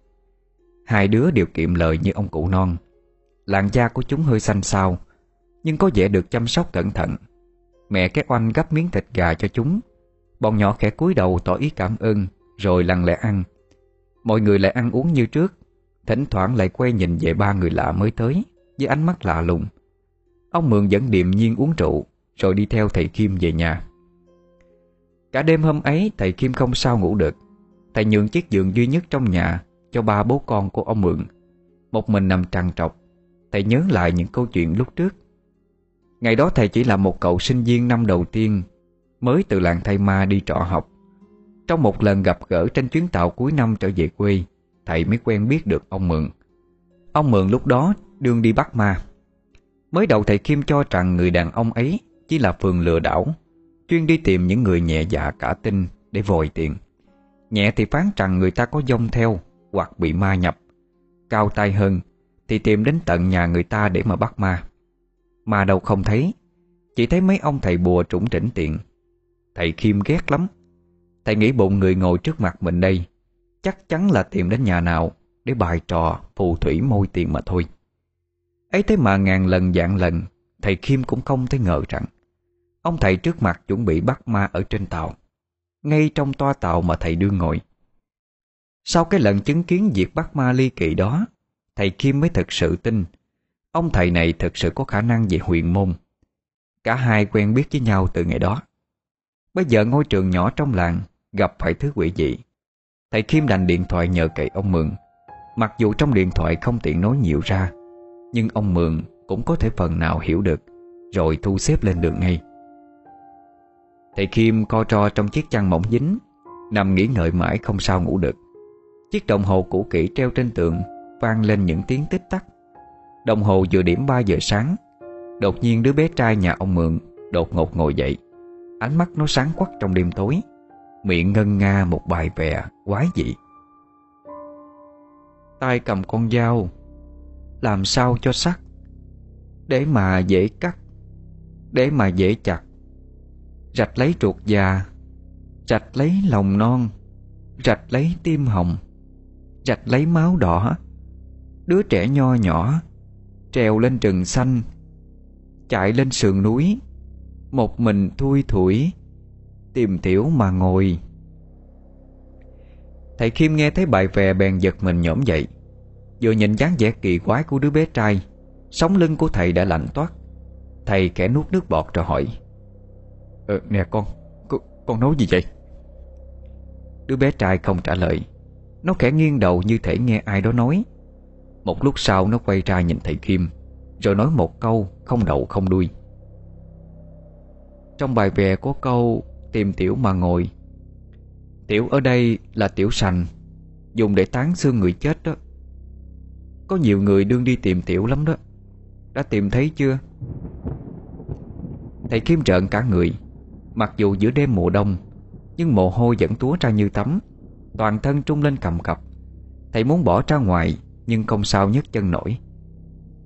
Hai đứa đều kiệm lời như ông cụ non. Làn da của chúng hơi xanh xao, Nhưng có vẻ được chăm sóc cẩn thận. Mẹ các oanh gấp miếng thịt gà cho chúng. Bọn nhỏ khẽ cúi đầu tỏ ý cảm ơn, Rồi lặng lẽ ăn. Mọi người lại ăn uống như trước. Thỉnh thoảng lại quay nhìn về ba người lạ mới tới, Với ánh mắt lạ lùng. Ông Mượn vẫn điềm nhiên uống rượu, Rồi đi theo thầy Kim về nhà. Cả đêm hôm ấy, thầy Kim không sao ngủ được. Thầy nhường chiếc giường duy nhất trong nhà Cho ba bố con của ông Mượn. Một mình nằm trằn trọc, Thầy nhớ lại những câu chuyện lúc trước. Ngày đó thầy chỉ là một cậu sinh viên năm đầu tiên, Mới từ làng Thay Ma đi trọ học. Trong một lần gặp gỡ trên chuyến tàu cuối năm trở về quê, Thầy mới quen biết được ông Mượn. Ông Mượn lúc đó đương đi bắt ma. Mới đầu thầy Kim cho rằng người đàn ông ấy Chỉ là phường lừa đảo, Chuyên đi tìm những người nhẹ dạ cả tin Để vòi tiền. Nhẹ thì phán rằng người ta có dông theo Hoặc bị ma nhập. Cao tay hơn Thì tìm đến tận nhà người ta để mà bắt ma. Mà đâu không thấy, Chỉ thấy mấy ông thầy bùa trũng trĩnh tiền. Thầy Kim ghét lắm. Thầy nghĩ bụng người ngồi trước mặt mình đây, Chắc chắn là tìm đến nhà nào Để bài trò phù thủy môi tiền mà thôi ấy thế mà ngàn lần dạng lần, Thầy Kim cũng không thể ngờ rằng, Ông thầy trước mặt chuẩn bị bắt ma ở trên tàu, Ngay trong toa tàu mà thầy đương ngồi. Sau cái lần chứng kiến việc bắt ma ly kỳ đó, Thầy Kim mới thực sự tin, Ông thầy này thực sự có khả năng về huyền môn. Cả hai quen biết với nhau từ ngày đó. Bây giờ ngôi trường nhỏ trong làng Gặp phải thứ quỷ dị. Thầy Kim đành điện thoại nhờ cậy ông Mượn Mặc dù trong điện thoại không tiện nói nhiều ra nhưng ông Mượn cũng có thể phần nào hiểu được, Rồi thu xếp lên đường ngay. Thầy Kim co tro trong chiếc chăn mỏng dính, Nằm nghỉ ngợi mãi không sao ngủ được. Chiếc đồng hồ cũ kỹ treo trên tường, Vang lên những tiếng tích tắc. Đồng hồ vừa điểm 3 giờ sáng, Đột nhiên đứa bé trai nhà ông Mượn Đột ngột ngồi dậy. Ánh mắt nó sáng quắc trong đêm tối, Miệng ngân nga một bài vè quái dị. Tay cầm con dao làm sao cho sắc, Để mà dễ cắt, Để mà dễ chặt. Rạch lấy ruột già, Rạch lấy lòng non, Rạch lấy tim hồng, Rạch lấy máu đỏ. Đứa trẻ nho nhỏ Trèo lên rừng xanh, Chạy lên sườn núi, Một mình thui thủi, Tìm tiểu mà ngồi. Thầy Kim nghe thấy bài về bèn giật mình nhổm dậy. Vừa nhìn dáng vẻ kỳ quái của đứa bé trai Sống lưng của thầy đã lạnh toát. Thầy kẻ nuốt nước bọt rồi hỏi Ờ nè con Con, con nói gì vậy? Đứa bé trai không trả lời. Nó khẽ nghiêng đầu như thể nghe ai đó nói. Một lúc sau nó quay ra nhìn thầy Kim Rồi nói một câu không đầu không đuôi. Trong bài vè có câu Tìm tiểu mà ngồi Tiểu ở đây là tiểu sành Dùng để tán xương người chết đó. Có nhiều người đương đi tìm tiểu lắm đó. Đã tìm thấy chưa? Thầy Kim trợn cả người. Mặc dù giữa đêm mùa đông, Nhưng mồ hôi vẫn túa ra như tắm. Toàn thân trung lên cầm cập. Thầy muốn bỏ ra ngoài, Nhưng không sao nhấc chân nổi.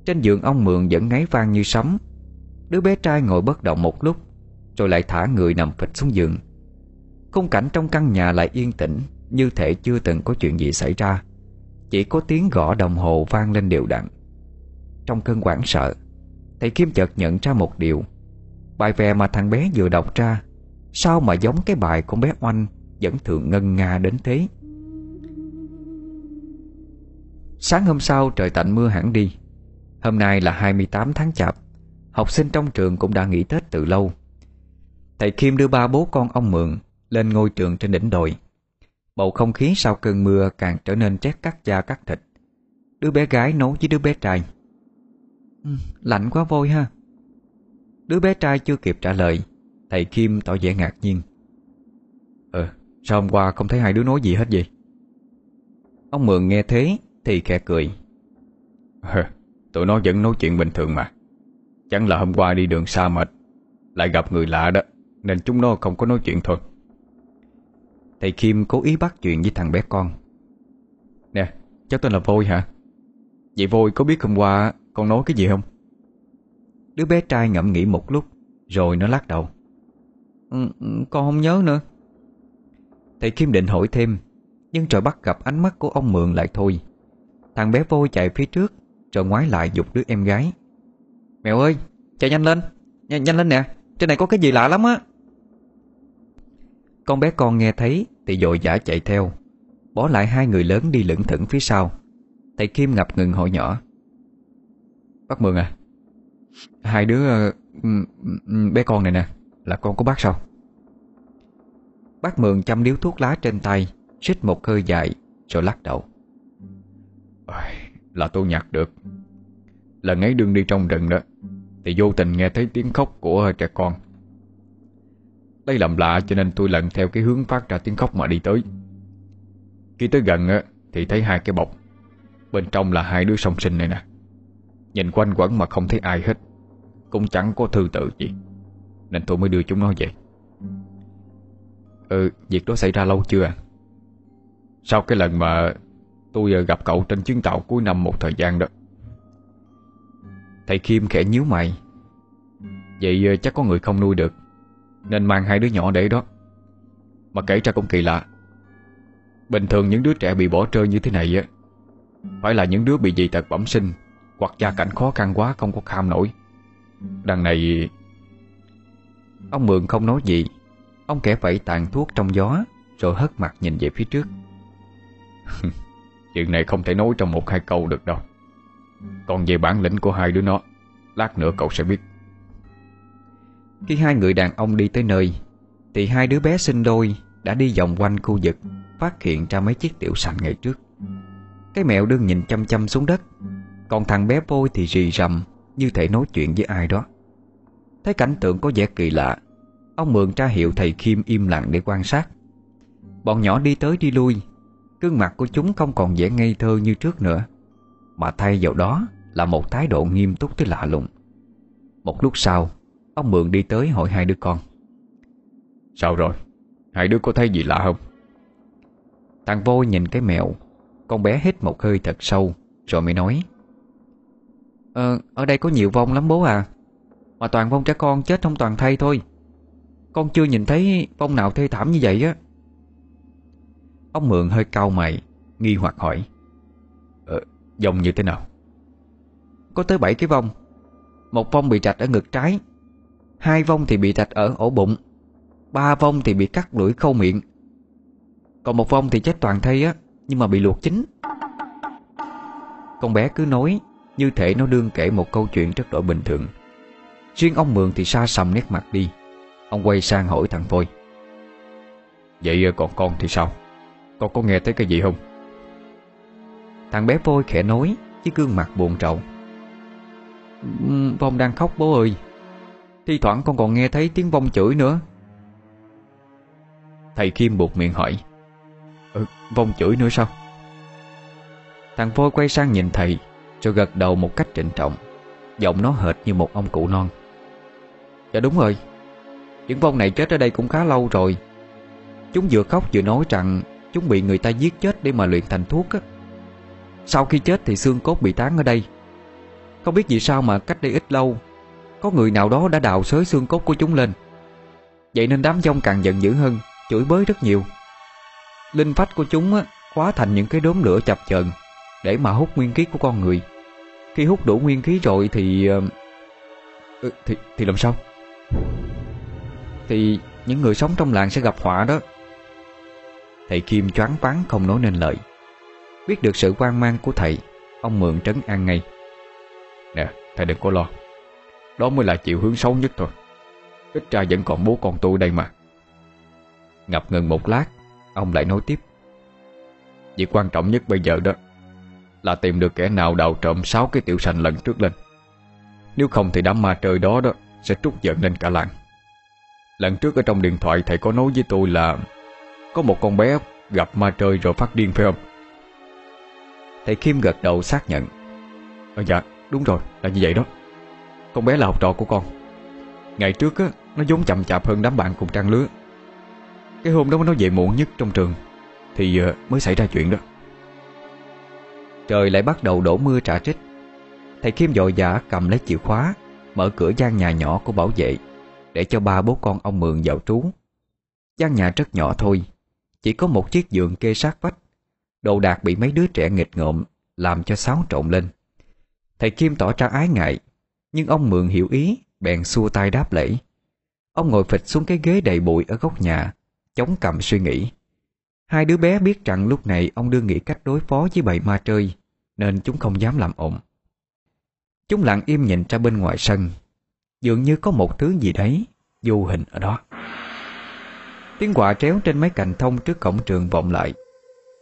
Trên giường ông Mượn vẫn ngáy vang như sấm. Đứa bé trai ngồi bất động một lúc, Rồi lại thả người nằm phịch xuống giường. Khung cảnh trong căn nhà lại yên tĩnh, Như thể chưa từng có chuyện gì xảy ra. Chỉ có tiếng gõ đồng hồ vang lên đều đặn. Trong cơn hoảng sợ, Thầy Kim chợt nhận ra một điều. Bài vè mà thằng bé vừa đọc ra, Sao mà giống cái bài con bé Oanh Vẫn thường ngân nga đến thế? Sáng hôm sau trời tạnh mưa hẳn đi. Hôm nay là 28 tháng chạp, Học sinh trong trường cũng đã nghỉ Tết từ lâu. Thầy Kim đưa ba bố con ông Mượn Lên ngôi trường trên đỉnh đồi. Bầu không khí sau cơn mưa càng trở nên rét cắt da cắt thịt. Đứa bé gái nấu với đứa bé trai. Ừ, Lạnh quá vôi ha. Đứa bé trai chưa kịp trả lời Thầy Kim tỏ vẻ ngạc nhiên. Ờ, sao hôm qua không thấy hai đứa nói gì hết vậy? Ông Mượn nghe thế thì khẽ cười. Hờ, tụi nó vẫn nói chuyện bình thường mà. Chẳng là hôm qua đi đường xa mệt Lại gặp người lạ đó Nên chúng nó không có nói chuyện thôi Thầy Kim cố ý bắt chuyện với thằng bé con. Nè, cháu tên là Vôi hả? Vậy Vôi có biết hôm qua con nói cái gì không? Đứa bé trai ngẫm nghĩ một lúc Rồi nó lắc đầu. Ừ, ừ, Con không nhớ nữa. Thầy Kim định hỏi thêm Nhưng trời bắt gặp ánh mắt của ông Mượn lại thôi. Thằng bé vôi chạy phía trước Rồi ngoái lại dục đứa em gái. Mèo ơi chạy nhanh lên. Nh Nhanh lên nè. Trên này có cái gì lạ lắm á. Con bé con nghe thấy thì dội dã chạy theo. Bỏ lại hai người lớn đi lững thững phía sau. Thầy Kim ngập ngừng hỏi nhỏ. Bác Mượn à Hai đứa ờ, bé con này nè, Là con của bác sao? Bác Mượn chăm điếu thuốc lá trên tay, Xích một hơi dài, Rồi lắc đầu. Là tôi nhặt được. Lần ấy đương đi trong rừng đó, Thì vô tình nghe thấy tiếng khóc của trẻ con. Lấy làm lạ cho nên tôi lần theo cái hướng phát ra tiếng khóc mà đi tới. Khi tới gần á, thì thấy hai cái bọc. Bên trong là hai đứa song sinh này nè. Nhìn quanh quẩn mà không thấy ai hết. Cũng chẳng có thư tự gì. Nên tôi mới đưa chúng nó về. Ừ, việc đó xảy ra lâu chưa à? Sau cái lần mà tôi ờ, gặp cậu trên chuyến tàu cuối năm một thời gian đó. Thầy Kim khẽ nhíu mày. Vậy ờ, chắc có người không nuôi được. Nên mang hai đứa nhỏ để đó. Mà kể ra cũng kỳ lạ. Bình thường những đứa trẻ bị bỏ rơi như thế này á, Phải là những đứa bị dị tật bẩm sinh Hoặc gia cảnh khó khăn quá không có kham nổi. Đằng này, Ông Mượn không nói gì. Ông kẻ vẫy tàn thuốc trong gió, Rồi hất mặt nhìn về phía trước. Chuyện này không thể nói trong một hai câu được đâu. Còn về bản lĩnh của hai đứa nó, Lát nữa cậu sẽ biết. Khi hai người đàn ông đi tới nơi, Thì hai đứa bé sinh đôi Đã đi vòng quanh khu vực, Phát hiện ra mấy chiếc tiểu sành ngày trước. Cái mẹo đương nhìn chăm chăm xuống đất, Còn thằng bé vôi thì rì rầm Như thể nói chuyện với ai đó. Thấy cảnh tượng có vẻ kỳ lạ, Ông mượn tra hiệu thầy Kim im lặng để quan sát. Bọn nhỏ đi tới đi lui, Gương mặt của chúng không còn vẻ ngây thơ như trước nữa, Mà thay vào đó Là một thái độ nghiêm túc tới lạ lùng. Một lúc sau Ông Mượn đi tới hỏi hai đứa con. Sao rồi? Hai đứa có thấy gì lạ không? Thằng vô nhìn cái mèo Con bé hít một hơi thật sâu Rồi mới nói. Ờ, ở đây có nhiều vong lắm bố à. Mà toàn vong trẻ con chết không toàn thay thôi. Con chưa nhìn thấy vong nào thê thảm như vậy á. Ông Mượn hơi cau mày Nghi hoặc hỏi. Ờ, Vong như thế nào? Có tới 7 cái vong. Một vong bị trạch ở ngực trái Hai vong thì bị trạch ở ổ bụng, Ba vong thì bị cắt lưỡi khâu miệng. Còn một vong thì chết toàn thây á, Nhưng mà bị luộc chín. Con bé cứ nói Như thể nó đương kể một câu chuyện rất đổi bình thường. Riêng ông Mượn thì xa sầm nét mặt đi. Ông quay sang hỏi thằng Phôi Vậy còn con thì sao? Con có nghe thấy cái gì không? Thằng bé Phôi khẽ nói Với gương mặt buồn trầu. Ừ, vong đang khóc bố ơi. Thi thoảng con còn nghe thấy tiếng vong chửi nữa. Thầy Kim buộc miệng hỏi Ừ, vong chửi nữa sao? Thằng Phôi quay sang nhìn thầy Rồi gật đầu một cách trịnh trọng. Giọng nó hệt như một ông cụ non. Dạ đúng rồi Những vong này chết ở đây cũng khá lâu rồi. Chúng vừa khóc vừa nói rằng Chúng bị người ta giết chết để mà luyện thành thuốc á. Sau khi chết thì xương cốt bị tán ở đây. Không biết vì sao mà cách đây ít lâu có người nào đó đã đào xới xương cốt của chúng lên. Vậy nên đám dông càng giận dữ hơn Chửi bới rất nhiều. Linh phách của chúng á, hóa thành những cái đốm lửa chập chờn Để mà hút nguyên khí của con người. Khi hút đủ nguyên khí rồi thì ờ, ừ, Thì thì làm sao? Thì những người sống trong làng sẽ gặp họa đó. Thầy Kim choáng váng không nói nên lời. Biết được sự quan mang của thầy Ông Mượn trấn an ngay. Nè thầy đừng có lo. Đó mới là chịu hướng xấu nhất thôi. Ít ra vẫn còn bố con tôi đây mà. Ngập ngừng một lát, Ông lại nói tiếp. Việc quan trọng nhất bây giờ đó Là tìm được kẻ nào đào trộm sáu cái tiểu sành lần trước lên. Nếu không thì đám ma trời đó đó Sẽ trút giận lên cả làng. Lần trước ở trong điện thoại thầy có nói với tôi là Có một con bé gặp ma trời rồi phát điên phải không? Thầy Kim gật đầu xác nhận. Ờ dạ đúng rồi, là như vậy đó. Con bé là học trò của con. Ngày trước á, Nó vốn chậm chạp hơn đám bạn cùng trang lứa. Cái hôm đó nó về muộn nhất trong trường, Thì giờ mới xảy ra chuyện đó. Trời lại bắt đầu đổ mưa trả trích. Thầy Kim dội vã cầm lấy chìa khóa, Mở cửa gian nhà nhỏ của bảo vệ, Để cho ba bố con ông Mượn vào trú. Gian nhà rất nhỏ thôi, Chỉ có một chiếc giường kê sát vách. Đồ đạc bị mấy đứa trẻ nghịch ngợm, Làm cho xáo trộn lên. Thầy Kim tỏ ra ái ngại nhưng ông Mượn hiểu ý, Bèn xua tay đáp lễ. Ông ngồi phịch xuống cái ghế đầy bụi ở góc nhà, Chống cầm suy nghĩ. Hai đứa bé biết rằng lúc này ông đưa nghĩ cách đối phó với bầy ma chơi Nên chúng không dám làm ồn. Chúng lặng im nhìn ra bên ngoài sân. Dường như có một thứ gì đấy, Vô hình ở đó. Tiếng quạ tréo trên mấy cành thông trước cổng trường vọng lại.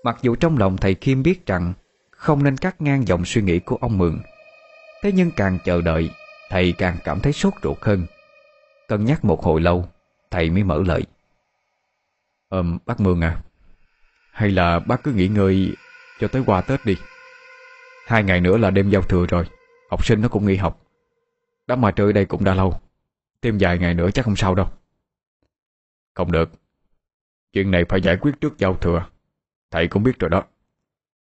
Mặc dù trong lòng thầy Kim biết rằng Không nên cắt ngang dòng suy nghĩ của ông Mượn Thế nhưng càng chờ đợi Thầy càng cảm thấy sốt ruột hơn. Cân nhắc một hồi lâu, Thầy mới mở lời. Ờm, bác mương à Hay là bác cứ nghỉ ngơi Cho tới qua Tết đi. Hai ngày nữa là đêm giao thừa rồi, Học sinh nó cũng nghỉ học. Đám mà trời đây cũng đã lâu, Thêm vài ngày nữa chắc không sao đâu. Không được, Chuyện này phải giải quyết trước giao thừa, Thầy cũng biết rồi đó.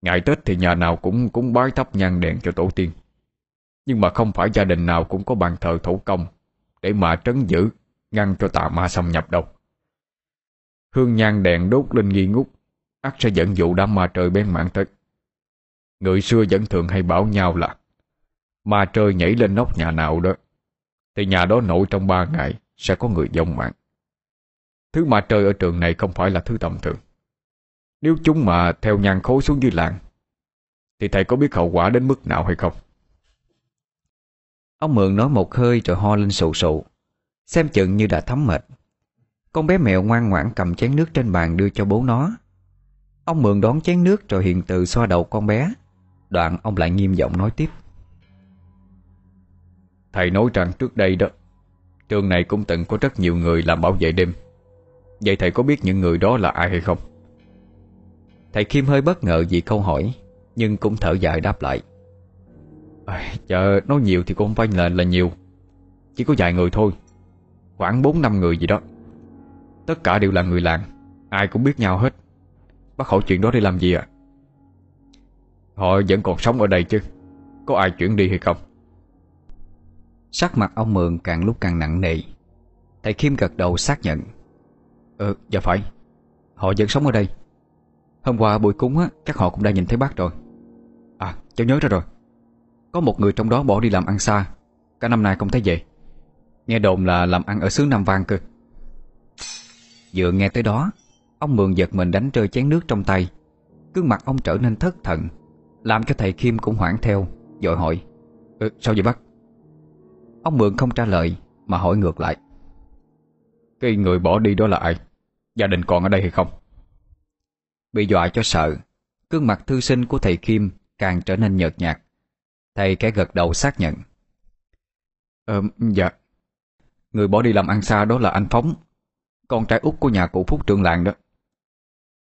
Ngày Tết thì nhà nào cũng cũng bái thắp nhang đèn cho tổ tiên. Nhưng mà không phải gia đình nào cũng có bàn thờ thủ công Để mà trấn giữ, Ngăn cho tà ma xâm nhập đâu. Hương nhang đèn đốt lên nghi ngút ắt sẽ dẫn dụ đám ma trời bên mạng tới. Người xưa vẫn thường hay bảo nhau là, Ma trời nhảy lên nóc nhà nào đó, Thì nhà đó nổi trong ba ngày Sẽ có người dông mạng. Thứ ma trời ở trường này không phải là thứ tầm thường. Nếu chúng mà theo nhang khối xuống dưới làng, Thì thầy có biết hậu quả đến mức nào hay không? Ông Mượn nói một hơi rồi ho lên sụ sụ. Xem chừng như đã thấm mệt. Con bé mèo ngoan ngoãn cầm chén nước trên bàn đưa cho bố nó. Ông Mượn đón chén nước rồi hiền từ xoa đầu con bé. Đoạn ông lại nghiêm giọng nói tiếp. Thầy nói rằng trước đây đó Trường này cũng từng có rất nhiều người làm bảo vệ đêm. Vậy thầy có biết những người đó là ai hay không? Thầy Kim hơi bất ngờ vì câu hỏi Nhưng cũng thở dài đáp lại à, Dạ nói nhiều thì cũng không phải là, là nhiều. Chỉ có vài người thôi. Khoảng 4 năm người gì đó. Tất cả đều là người làng. Ai cũng biết nhau hết. Bác hỏi chuyện đó để làm gì ạ? Họ vẫn còn sống ở đây chứ. Có ai chuyển đi hay không? Sắc mặt ông Mượn càng lúc càng nặng nề. Thầy Kim gật đầu xác nhận. Ừ dạ phải. Họ vẫn sống ở đây. Hôm qua buổi cúng á Chắc họ cũng đã nhìn thấy bác rồi. À cháu nhớ ra rồi có một người trong đó bỏ đi làm ăn xa. Cả năm nay không thấy về. Nghe đồn là làm ăn ở xứ Nam Vang cơ. Vừa nghe tới đó Ông Mường giật mình đánh rơi chén nước trong tay. Cương mặt ông trở nên thất thần Làm cho thầy Kim cũng hoảng theo Dội hỏi ừ, Sao vậy bác? Ông Mường không trả lời Mà hỏi ngược lại Cái người bỏ đi đó là ai? Gia đình còn ở đây hay không? Bị dọa cho sợ Cương mặt thư sinh của thầy Kim Càng trở nên nhợt nhạt. Thầy kẻ gật đầu xác nhận. Ờ, dạ. Người bỏ đi làm ăn xa đó là anh Phóng Con trai út của nhà cụ Phúc trưởng làng đó.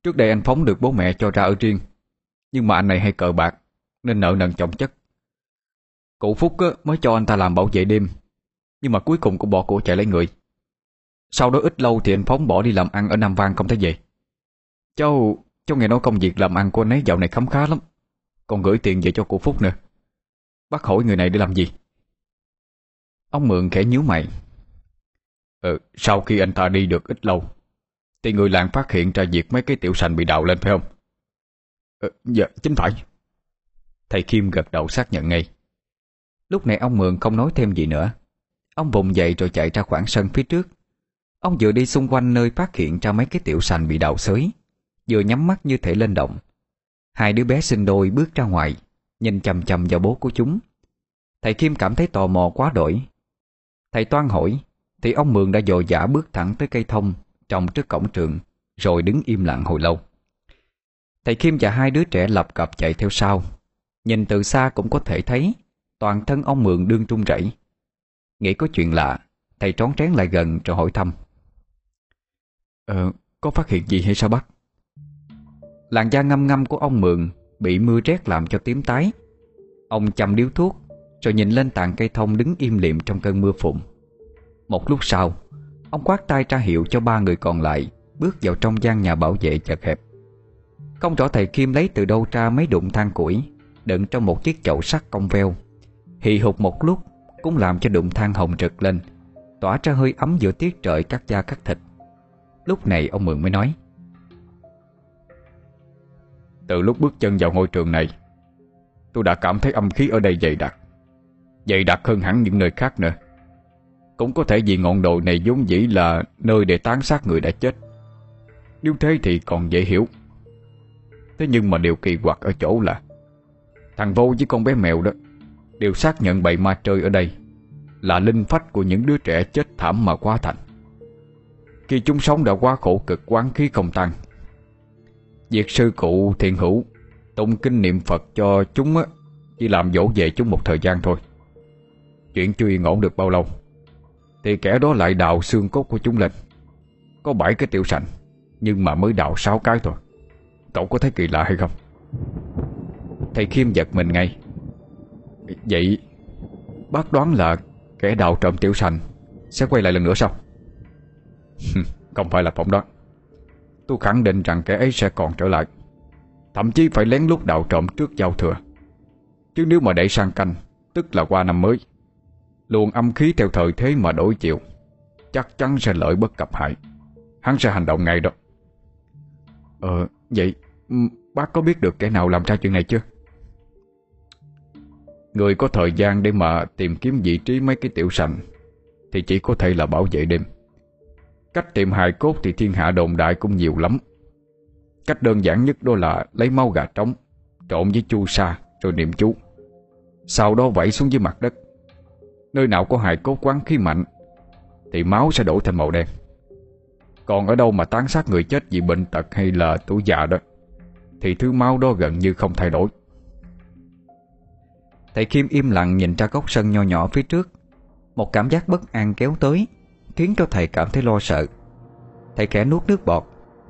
Trước đây anh Phóng được bố mẹ cho ra ở riêng Nhưng mà anh này hay cờ bạc Nên nợ nần chồng chất. Cụ Phúc mới cho anh ta làm bảo vệ đêm Nhưng mà cuối cùng cũng bỏ của chạy lấy người. Sau đó ít lâu thì anh Phóng bỏ đi làm ăn ở Nam Vang không thấy về. Cháu Cháu nghe nói công việc làm ăn của anh ấy dạo này khấm khá lắm Còn gửi tiền về cho cụ Phúc nữa Bác hỏi người này để làm gì? Ông Mượn khẽ nhíu mày. Ừ, sau khi anh ta đi được ít lâu Thì người làng phát hiện ra việc mấy cái tiểu sành bị đào lên phải không? Ừ, dạ, chính phải. Thầy Kim gật đầu xác nhận ngay. Lúc này ông Mượn không nói thêm gì nữa. Ông vùng dậy rồi chạy ra khoảng sân phía trước. Ông vừa đi xung quanh nơi phát hiện ra mấy cái tiểu sành bị đào xới Vừa nhắm mắt như thể lên động. Hai đứa bé sinh đôi bước ra ngoài. Nhìn chầm chầm vào bố của chúng. Thầy Kim cảm thấy tò mò quá đổi. Thầy toan hỏi Thì ông Mường đã dội dã bước thẳng tới cây thông Trồng trước cổng trường Rồi đứng im lặng hồi lâu. Thầy Kim và hai đứa trẻ lập cập chạy theo sau. Nhìn từ xa cũng có thể thấy Toàn thân ông Mường đương trung rẩy. Nghĩ có chuyện lạ Thầy trón trén lại gần rồi hỏi thăm. Ờ, có phát hiện gì hay sao bác? Làn da ngâm ngâm của ông Mường Bị mưa rét làm cho tím tái. Ông chăm điếu thuốc, Rồi nhìn lên tàn cây thông đứng im liệm trong cơn mưa phụng. Một lúc sau, Ông quát tay ra hiệu cho ba người còn lại Bước vào trong gian nhà bảo vệ chật hẹp. Không rõ thầy Kim lấy từ đâu ra mấy đụng than củi, Đựng trong một chiếc chậu sắt cong veo. Hì hụt một lúc Cũng làm cho đụng than hồng rực lên, Tỏa ra hơi ấm giữa tiết trời cắt da cắt thịt. Lúc này ông Mượn mới nói từ lúc bước chân vào ngôi trường này, Tôi đã cảm thấy âm khí ở đây dày đặc. Dày đặc hơn hẳn những nơi khác nữa. Cũng có thể vì ngọn đồi này vốn dĩ là Nơi để tán xác người đã chết. Nếu thế thì còn dễ hiểu. Thế nhưng mà điều kỳ quặc ở chỗ là, Thằng vô với con bé mèo đó Đều xác nhận bầy ma chơi ở đây Là linh phách của những đứa trẻ chết thảm mà quá thành. Khi chúng sống đã quá khổ cực, quán khí không tăng Việc sư cụ thiện hữu, Tụng kinh niệm Phật cho chúng á, Chỉ làm dỗ về chúng một thời gian thôi. Chuyện chưa yên ổn được bao lâu, Thì kẻ đó lại đào xương cốt của chúng lên. Có bảy cái tiểu sành, Nhưng mà mới đào sáu cái thôi. Cậu có thấy kỳ lạ hay không? Thầy Khiêm giật mình ngay. Vậy Bác đoán là kẻ đào trộm tiểu sành Sẽ quay lại lần nữa sao? Không phải là phỏng đoán. Tôi khẳng định rằng kẻ ấy sẽ còn trở lại. Thậm chí phải lén lút đào trộm trước giao thừa. Chứ nếu mà để sang canh, Tức là qua năm mới, Luồng âm khí theo thời thế mà đổi chiều Chắc chắn sẽ lợi bất cập hại. Hắn sẽ hành động ngay đó. Ờ vậy Bác có biết được kẻ nào làm ra chuyện này chưa? Người có thời gian để mà tìm kiếm vị trí mấy cái tiểu sành, Thì chỉ có thể là bảo vệ đêm. Cách tìm hài cốt thì thiên hạ đồn đại cũng nhiều lắm. Cách đơn giản nhất đó là lấy máu gà trống, Trộn với chu sa rồi niệm chú. Sau đó vẩy xuống dưới mặt đất. Nơi nào có hài cốt quán khí mạnh, Thì máu sẽ đổi thành màu đen. Còn ở đâu mà tán sát người chết vì bệnh tật hay là tuổi già đó, Thì thứ máu đó gần như không thay đổi. Thầy Kim im lặng nhìn ra góc sân nho nhỏ phía trước. Một cảm giác bất an kéo tới. Khiến cho thầy cảm thấy lo sợ. Thầy khẽ nuốt nước bọt,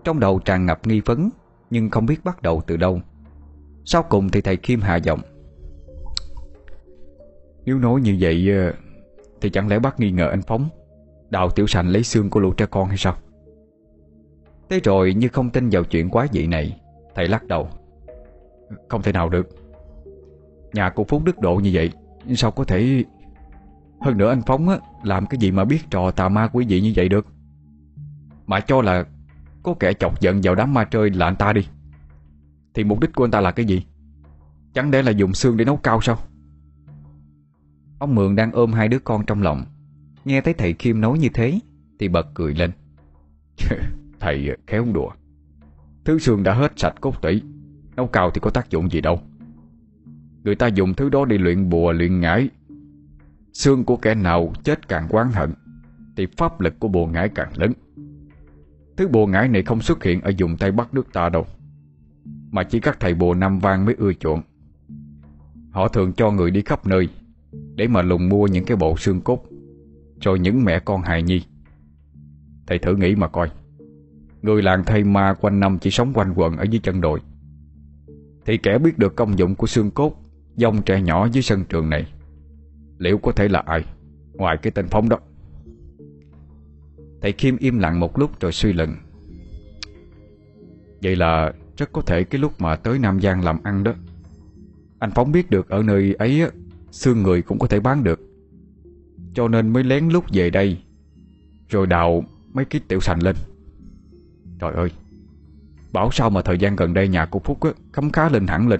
Trong đầu tràn ngập nghi vấn, Nhưng không biết bắt đầu từ đâu. Sau cùng thì thầy Kim hạ giọng. Nếu nói như vậy ờ, Thì chẳng lẽ bác nghi ngờ anh Phóng Đào tiểu sành lấy xương của lũ trẻ con hay sao? Thế rồi như không tin vào chuyện quá dị này, Thầy lắc đầu. Không thể nào được. Nhà của Phúc đức độ như vậy, Sao có thể hơn nữa anh Phóng á, làm cái gì mà biết trò tà ma quý vị như vậy được? Mà cho là Có kẻ chọc giận vào đám ma chơi là anh ta đi. Thì mục đích của anh ta là cái gì? Chẳng để là dùng xương để nấu cao sao? Ông Mượn đang ôm hai đứa con trong lòng. Nghe thấy thầy Kim nói như thế Thì bật cười lên. Thầy khéo đùa. Thứ xương đã hết sạch cốt tủy Nấu cao thì có tác dụng gì đâu. Người ta dùng thứ đó đi luyện bùa luyện ngải Xương của kẻ nào chết càng quán hận, Thì pháp lực của bùa ngải càng lớn. Thứ bùa ngải này không xuất hiện Ở vùng Tây Bắc nước ta đâu, Mà chỉ các thầy bùa Nam Vang mới ưa chuộng. Họ thường cho người đi khắp nơi Để mà lùng mua những cái bộ xương cốt Rồi những mẹ con hài nhi. Thầy thử nghĩ mà coi, Người làng thầy ma quanh năm chỉ sống quanh quần ở dưới chân đồi, Thì kẻ biết được công dụng của xương cốt, Dòng trẻ nhỏ dưới sân trường này Liệu có thể là ai? Ngoài cái tên Phong đó. Thầy Kim im lặng một lúc rồi suy luận. Vậy là rất có thể cái lúc mà tới Nam Giang làm ăn đó Anh Phóng biết được ở nơi ấy Xương người cũng có thể bán được. Cho nên mới lén lút về đây Rồi đào mấy cái tiểu sành lên. Trời ơi Bảo sao mà thời gian gần đây nhà của Phúc á, khấm khá lên hẳn lên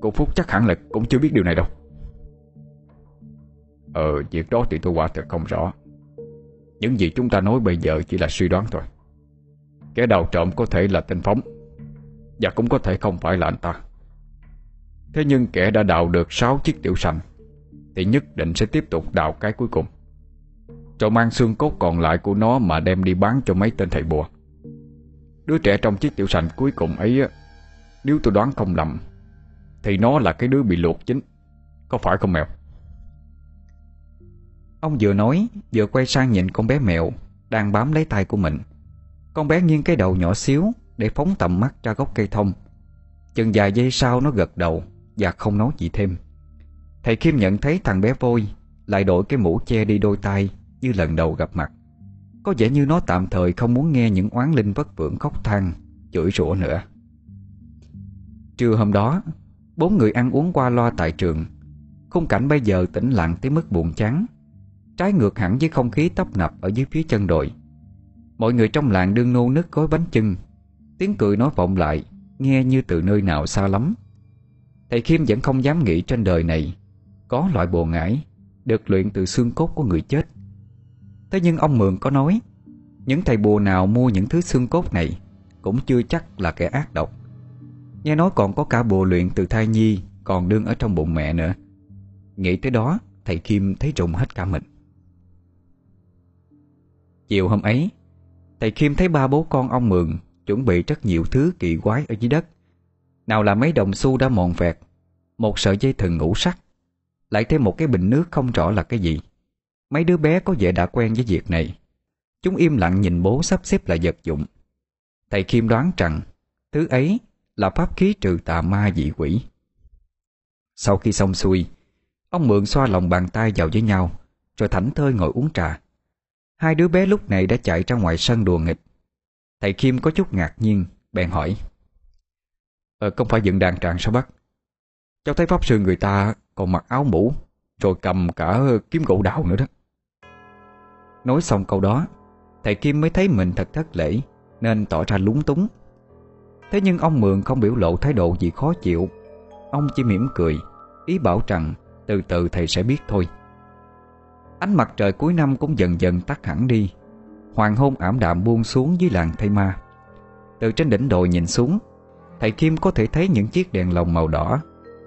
Cô Phúc chắc hẳn là cũng chưa biết điều này đâu. Ờ việc đó thì tôi quả thật không rõ. Những gì chúng ta nói bây giờ chỉ là suy đoán thôi. Kẻ đào trộm có thể là tên Phóng, Và cũng có thể không phải là anh ta. Thế nhưng kẻ đã đào được 6 chiếc tiểu sành, Thì nhất định sẽ tiếp tục đào cái cuối cùng. Rồi mang xương cốt còn lại của nó Mà đem đi bán cho mấy tên thầy bùa. Đứa trẻ trong chiếc tiểu sành cuối cùng ấy Nếu tôi đoán không lầm, Thì nó là cái đứa bị luộc chính, Có phải không mèo Ông vừa nói, Vừa quay sang nhìn con bé mèo Đang bám lấy tay của mình. Con bé nghiêng cái đầu nhỏ xíu Để phóng tầm mắt ra gốc cây thông. Chừng vài giây sau nó gật đầu Và không nói gì thêm. Thầy Kim nhận thấy thằng bé vôi Lại đổi cái mũ che đi đôi tay Như lần đầu gặp mặt. Có vẻ như nó tạm thời không muốn nghe Những oán linh vất vưởng khóc than, Chửi rủa nữa. Trưa hôm đó, Bốn người ăn uống qua loa tại trường. Khung cảnh bây giờ tĩnh lặng tới mức buồn chán. Trái ngược hẳn với không khí tấp nập Ở dưới phía chân đồi. Mọi người trong làng đương nô nức gói bánh chưng. Tiếng cười nói vọng lại, Nghe như từ nơi nào xa lắm. Thầy Khiêm vẫn không dám nghĩ trên đời này, Có loại bồ ngải Được luyện từ xương cốt của người chết. Thế nhưng ông Mượn có nói, Những thầy bùa nào mua những thứ xương cốt này Cũng chưa chắc là kẻ ác độc. Nghe nói còn có cả bùa luyện từ thai nhi Còn đương ở trong bụng mẹ nữa. Nghĩ tới đó, Thầy Kim thấy rùng hết cả mình. Chiều hôm ấy, Thầy Kim thấy ba bố con ông Mượn Chuẩn bị rất nhiều thứ kỳ quái ở dưới đất. Nào là mấy đồng xu đã mòn vẹt, Một sợi dây thừng ngũ sắc, Lại thêm một cái bình nước không rõ là cái gì. Mấy đứa bé có vẻ đã quen với việc này. Chúng im lặng nhìn bố sắp xếp lại vật dụng. Thầy Kim đoán rằng Thứ ấy là pháp khí trừ tà ma dị quỷ. Sau khi xong xuôi, Ông Mượn xoa lòng bàn tay vào với nhau, Rồi thảnh thơi ngồi uống trà. Hai đứa bé lúc này đã chạy ra ngoài sân đùa nghịch. Thầy Kim có chút ngạc nhiên, Bèn hỏi Ờ không phải dựng đàn tràng sao bác? Cháu thấy pháp sư người ta còn mặc áo mũ, Rồi cầm cả kiếm gỗ đào nữa đó. Nói xong câu đó, Thầy Kim mới thấy mình thật thất lễ, Nên tỏ ra lúng túng. Thế nhưng ông Mượn không biểu lộ thái độ gì khó chịu. Ông chỉ mỉm cười, Ý bảo rằng từ từ thầy sẽ biết thôi. Ánh mặt trời cuối năm cũng dần dần tắt hẳn đi. Hoàng hôn ảm đạm buông xuống dưới làng Thây Ma. Từ trên đỉnh đồi nhìn xuống, Thầy Kim có thể thấy những chiếc đèn lồng màu đỏ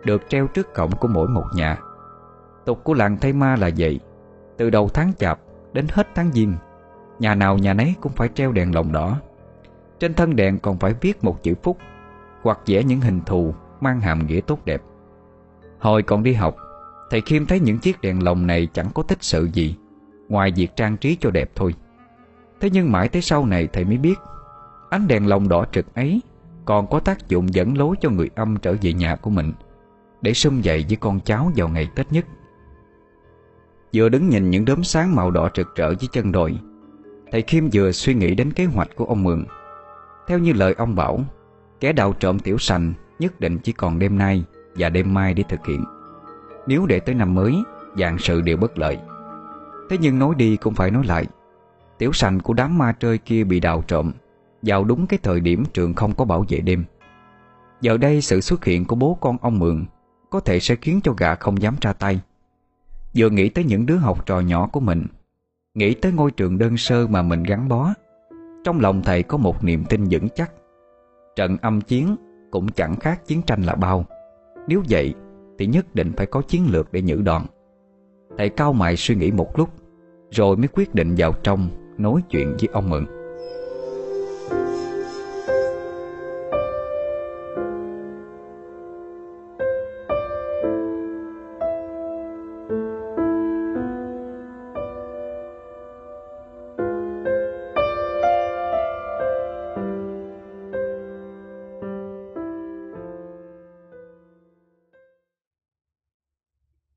Được treo trước cổng của mỗi một nhà. Tục của làng Thây Ma là vậy. Từ đầu tháng chạp đến hết tháng Giêng, Nhà nào nhà nấy cũng phải treo đèn lồng đỏ. Trên thân đèn còn phải viết một chữ phúc Hoặc vẽ những hình thù Mang hàm nghĩa tốt đẹp. Hồi còn đi học Thầy Khiêm thấy những chiếc đèn lồng này chẳng có tích sự gì, Ngoài việc trang trí cho đẹp thôi. Thế nhưng mãi tới sau này thầy mới biết, Ánh đèn lồng đỏ trực ấy Còn có tác dụng dẫn lối cho người âm trở về nhà của mình, Để sum dậy với con cháu vào ngày Tết nhất. Vừa đứng nhìn những đốm sáng màu đỏ trực trở dưới chân đồi, Thầy Khiêm vừa suy nghĩ đến kế hoạch của ông Mường. Theo như lời ông bảo, Kẻ đào trộm tiểu sành Nhất định chỉ còn đêm nay Và đêm mai để thực hiện. Nếu để tới năm mới Dạng sự đều bất lợi. Thế nhưng nói đi cũng phải nói lại, Tiểu sành của đám ma trơi kia bị đào trộm, Vào đúng cái thời điểm trường không có bảo vệ đêm. Giờ đây sự xuất hiện của bố con ông Mượn Có thể sẽ khiến cho gã không dám ra tay. Vừa nghĩ tới những đứa học trò nhỏ của mình, Nghĩ tới ngôi trường đơn sơ mà mình gắn bó, Trong lòng thầy có một niềm tin vững chắc. Trận âm chiến cũng chẳng khác chiến tranh là bao. Nếu vậy thì nhất định phải có chiến lược để nhử đòn Thầy cao mày suy nghĩ một lúc, Rồi mới quyết định vào trong Nói chuyện với ông Mượn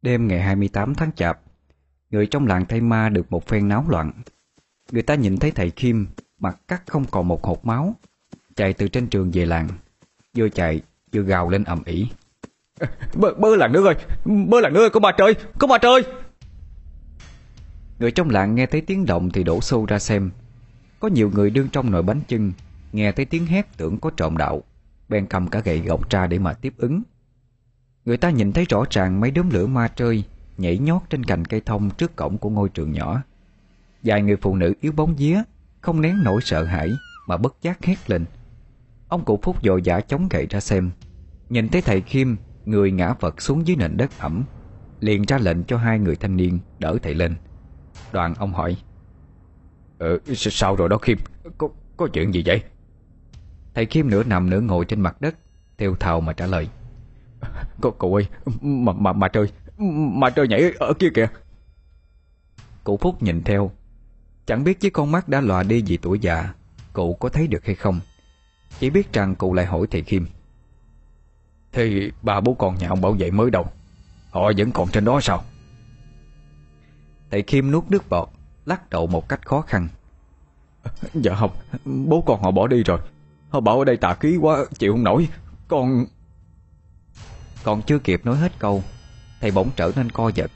Đêm ngày 28 tháng Chạp Người trong làng thay ma được một phen náo loạn. Người ta nhìn thấy thầy Kim Mặt cắt không còn một hột máu Chạy từ trên trường về làng Vừa chạy vừa gào lên ầm ĩ. Bơ, bơ làng nước ơi Bơ làng nước ơi có bà trời Có bà trời. Người trong làng nghe thấy tiếng động thì đổ xô ra xem. Có nhiều người đương trong nồi bánh chưng Nghe thấy tiếng hét tưởng có trộm đạo Bèn cầm cả gậy gộc ra để mà tiếp ứng Người ta nhìn thấy rõ ràng mấy đốm lửa ma trơi Nhảy nhót trên cành cây thông trước cổng của ngôi trường nhỏ. Vài người phụ nữ yếu bóng vía Không nén nổi sợ hãi Mà bất giác hét lên. Ông cụ Phúc dội dã chống gậy ra xem. Nhìn thấy thầy Kim Người ngã vật xuống dưới nền đất ẩm Liền ra lệnh cho hai người thanh niên Đỡ thầy lên. Đoàn ông hỏi Ờ sao rồi đó Kim Có, có chuyện gì vậy? Thầy Kim nửa nằm nửa ngồi trên mặt đất Theo thào mà trả lời Cô, cậu ơi Mà, mà, mà trời Mà trời nhảy ở kia kìa. Cụ Phúc nhìn theo. Chẳng biết với con mắt đã lòa đi vì tuổi già Cụ có thấy được hay không? Chỉ biết rằng cụ lại hỏi thầy Kim. Thì bà bố con nhà ông bảo vệ mới đâu Họ vẫn còn trên đó sao? Thầy Kim nuốt nước bọt Lắc đầu một cách khó khăn. Dạ không Bố con họ bỏ đi rồi. Họ bảo ở đây tà khí quá chịu không nổi. Con còn chưa kịp nói hết câu Thầy bỗng trở nên co giật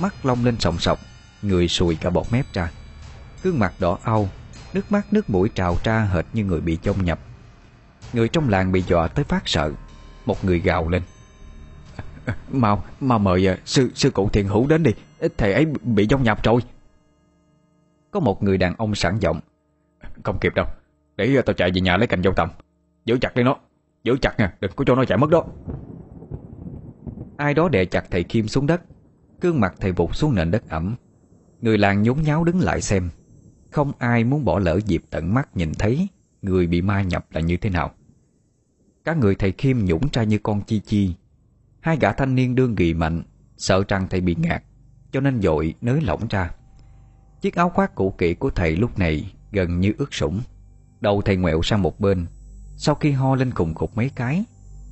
Mắt long lên sòng sọc Người sùi cả bọt mép ra. Gương mặt đỏ au Nước mắt nước mũi trào ra hệt như người bị chông nhập. Người trong làng bị dọa tới phát sợ Một người gào lên. Mau, mau mời à, sư sư cụ thiền hữu đến đi Thầy ấy bị dông nhập rồi. Có một người đàn ông sẵn giọng Không kịp đâu Để à, tao chạy về nhà lấy cành dâu tầm Giữ chặt lấy nó Giữ chặt nha, đừng có cho nó chạy mất đó. Ai đó đè chặt thầy Kim xuống đất. Cương mặt thầy vụt xuống nền đất ẩm. Người làng nhốn nháo đứng lại xem. Không ai muốn bỏ lỡ dịp tận mắt nhìn thấy Người bị ma nhập là như thế nào. Các người thầy Kim nhũng ra như con chi chi. Hai gã thanh niên đương ghi mạnh, Sợ rằng thầy bị ngạt, Cho nên dội nới lỏng ra. Chiếc áo khoác cũ kỹ của thầy lúc này Gần như ướt sũng. Đầu thầy ngoẹo sang một bên. Sau khi ho lên cùng cục mấy cái,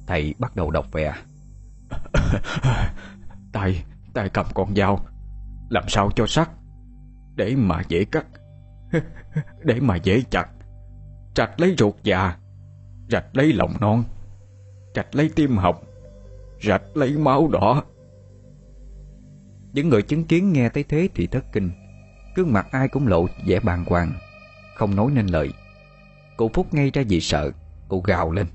Thầy bắt đầu đọc vẽ tay tay cầm con dao, làm sao cho sắc? Để mà dễ cắt, để mà dễ chặt. Rạch lấy ruột già, rạch lấy lòng non, rạch lấy tim hồng, rạch lấy máu đỏ. Những người chứng kiến nghe thấy thế thì thất kinh. Gương mặt ai cũng lộ vẻ bàng hoàng, không nói nên lời. Cụ phúc ngay ra vì sợ, cụ gào lên.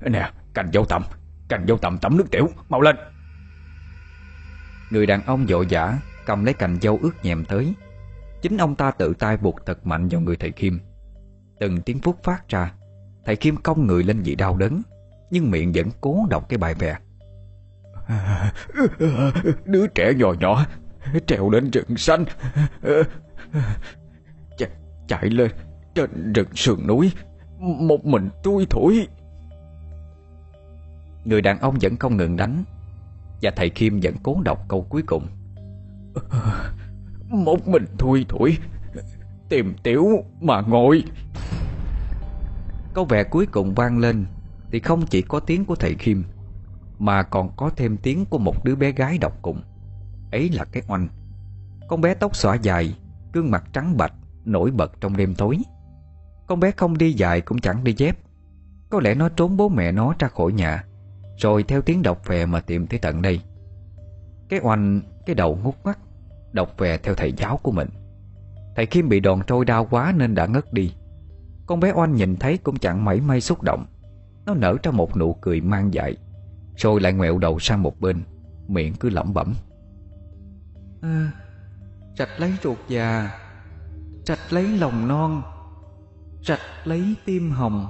Nè, cành dâu tầm cành dâu tầm tẩm nước tiểu, mau lên. Người đàn ông vội vã Cầm lấy cành dâu ướt nhèm tới. Chính ông ta tự tay buộc thật mạnh vào người thầy Kim. Từng tiếng phút phát ra, Thầy Kim cong người lên vì đau đớn, Nhưng miệng vẫn cố đọc cái bài vè: Đứa trẻ nhỏ nhỏ, Trèo lên rừng xanh. Ch, Chạy lên Trên rừng sườn núi, Một mình tôi thổi Người đàn ông vẫn không ngừng đánh. Và thầy Kim vẫn cố đọc câu cuối cùng. Một mình thui thủi. Tìm tiểu mà ngồi. Câu vẻ cuối cùng vang lên Thì không chỉ có tiếng của thầy Kim, Mà còn có thêm tiếng của một đứa bé gái đọc cùng. Ấy là cái oanh. Con bé tóc xõa dài, Gương mặt trắng bạch, Nổi bật trong đêm tối. Con bé không đi dài cũng chẳng đi dép. Có lẽ nó trốn bố mẹ nó ra khỏi nhà. Rồi theo tiếng đọc về mà tìm tới tận đây. Cái oanh Cái đầu ngút mắt Đọc về theo thầy giáo của mình. Thầy Kim bị đòn trôi đau quá nên đã ngất đi. Con bé oanh nhìn thấy cũng chẳng mảy may xúc động. Nó nở ra một nụ cười mang dại Rồi lại ngoẹo đầu sang một bên Miệng cứ lẩm bẩm. À, Rạch lấy ruột già Rạch lấy lòng non Rạch lấy tim hồng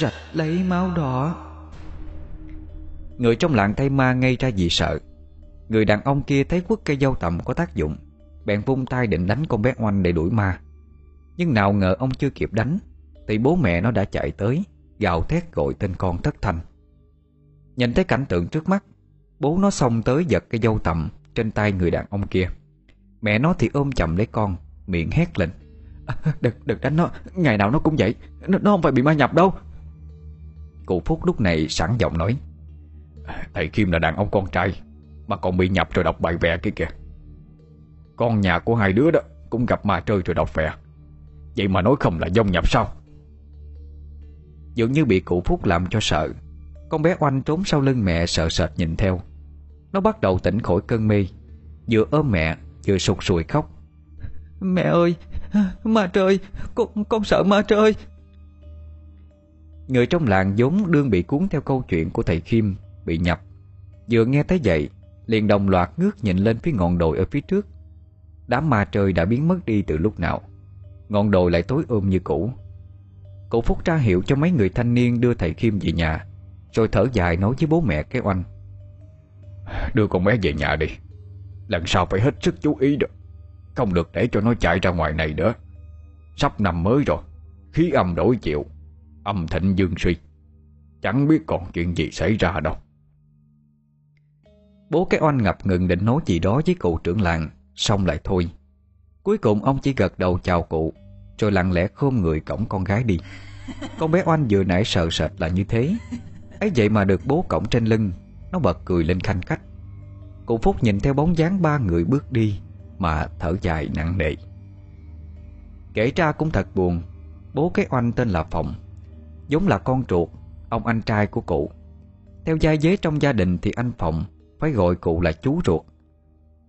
Rạch lấy máu đỏ. Người trong làng thay ma ngay ra vì sợ. Người đàn ông kia thấy quất cây dâu tầm có tác dụng Bèn vung tay định đánh con bé oanh để đuổi ma. Nhưng nào ngờ ông chưa kịp đánh Thì bố mẹ nó đã chạy tới Gào thét gọi tên con thất thanh. Nhìn thấy cảnh tượng trước mắt Bố nó xông tới giật cây dâu tầm Trên tay người đàn ông kia. Mẹ nó thì ôm chầm lấy con Miệng hét lên. À, Đừng, đừng đánh nó, ngày nào nó cũng vậy Nó, nó không phải bị ma nhập đâu. Cụ Phúc lúc này sẵn giọng nói. Thầy Kim là đàn ông con trai. Mà còn bị nhập rồi đọc bài vẽ kia kìa. Con nhà của hai đứa đó Cũng gặp ma chơi rồi đọc vẽ. Vậy mà nói không là dông nhập sao Dường như bị cụ Phúc làm cho sợ. Con bé oanh trốn sau lưng mẹ sợ sệt nhìn theo. Nó bắt đầu tỉnh khỏi cơn mê. Vừa ôm mẹ Vừa sụt sùi khóc. Mẹ ơi Ma trời Con, con sợ ma trời Người trong làng vốn đương bị cuốn theo câu chuyện của thầy Kim Bị nhập. Vừa nghe thấy vậy, Liền đồng loạt ngước nhìn lên phía ngọn đồi ở phía trước. Đám ma trời đã biến mất đi từ lúc nào. Ngọn đồi lại tối ôm như cũ. Cụ Phúc tra hiệu cho mấy người thanh niên đưa thầy Kim về nhà, Rồi thở dài nói với bố mẹ cái oanh Đưa con bé về nhà đi. Lần sau phải hết sức chú ý đó. Không được để cho nó chạy ra ngoài này nữa. Sắp năm mới rồi, Khí âm đổi chịu, Âm thịnh dương suy. Chẳng biết còn chuyện gì xảy ra đâu. Bố cái oanh ngập ngừng định nói gì đó với cụ trưởng làng, Xong lại thôi. Cuối cùng ông chỉ gật đầu chào cụ, Rồi lặng lẽ khom người cổng con gái đi. Con bé oanh vừa nãy sợ sệt là như thế. Ấy vậy mà được bố cổng trên lưng, Nó bật cười lên khanh khách. Cụ Phúc nhìn theo bóng dáng ba người bước đi, Mà thở dài nặng nề. Kể ra cũng thật buồn, Bố cái oanh tên là Phòng Giống là con ruột, Ông anh trai của cụ. Theo gia giới trong gia đình thì anh Phòng phải gọi cụ là chú ruột.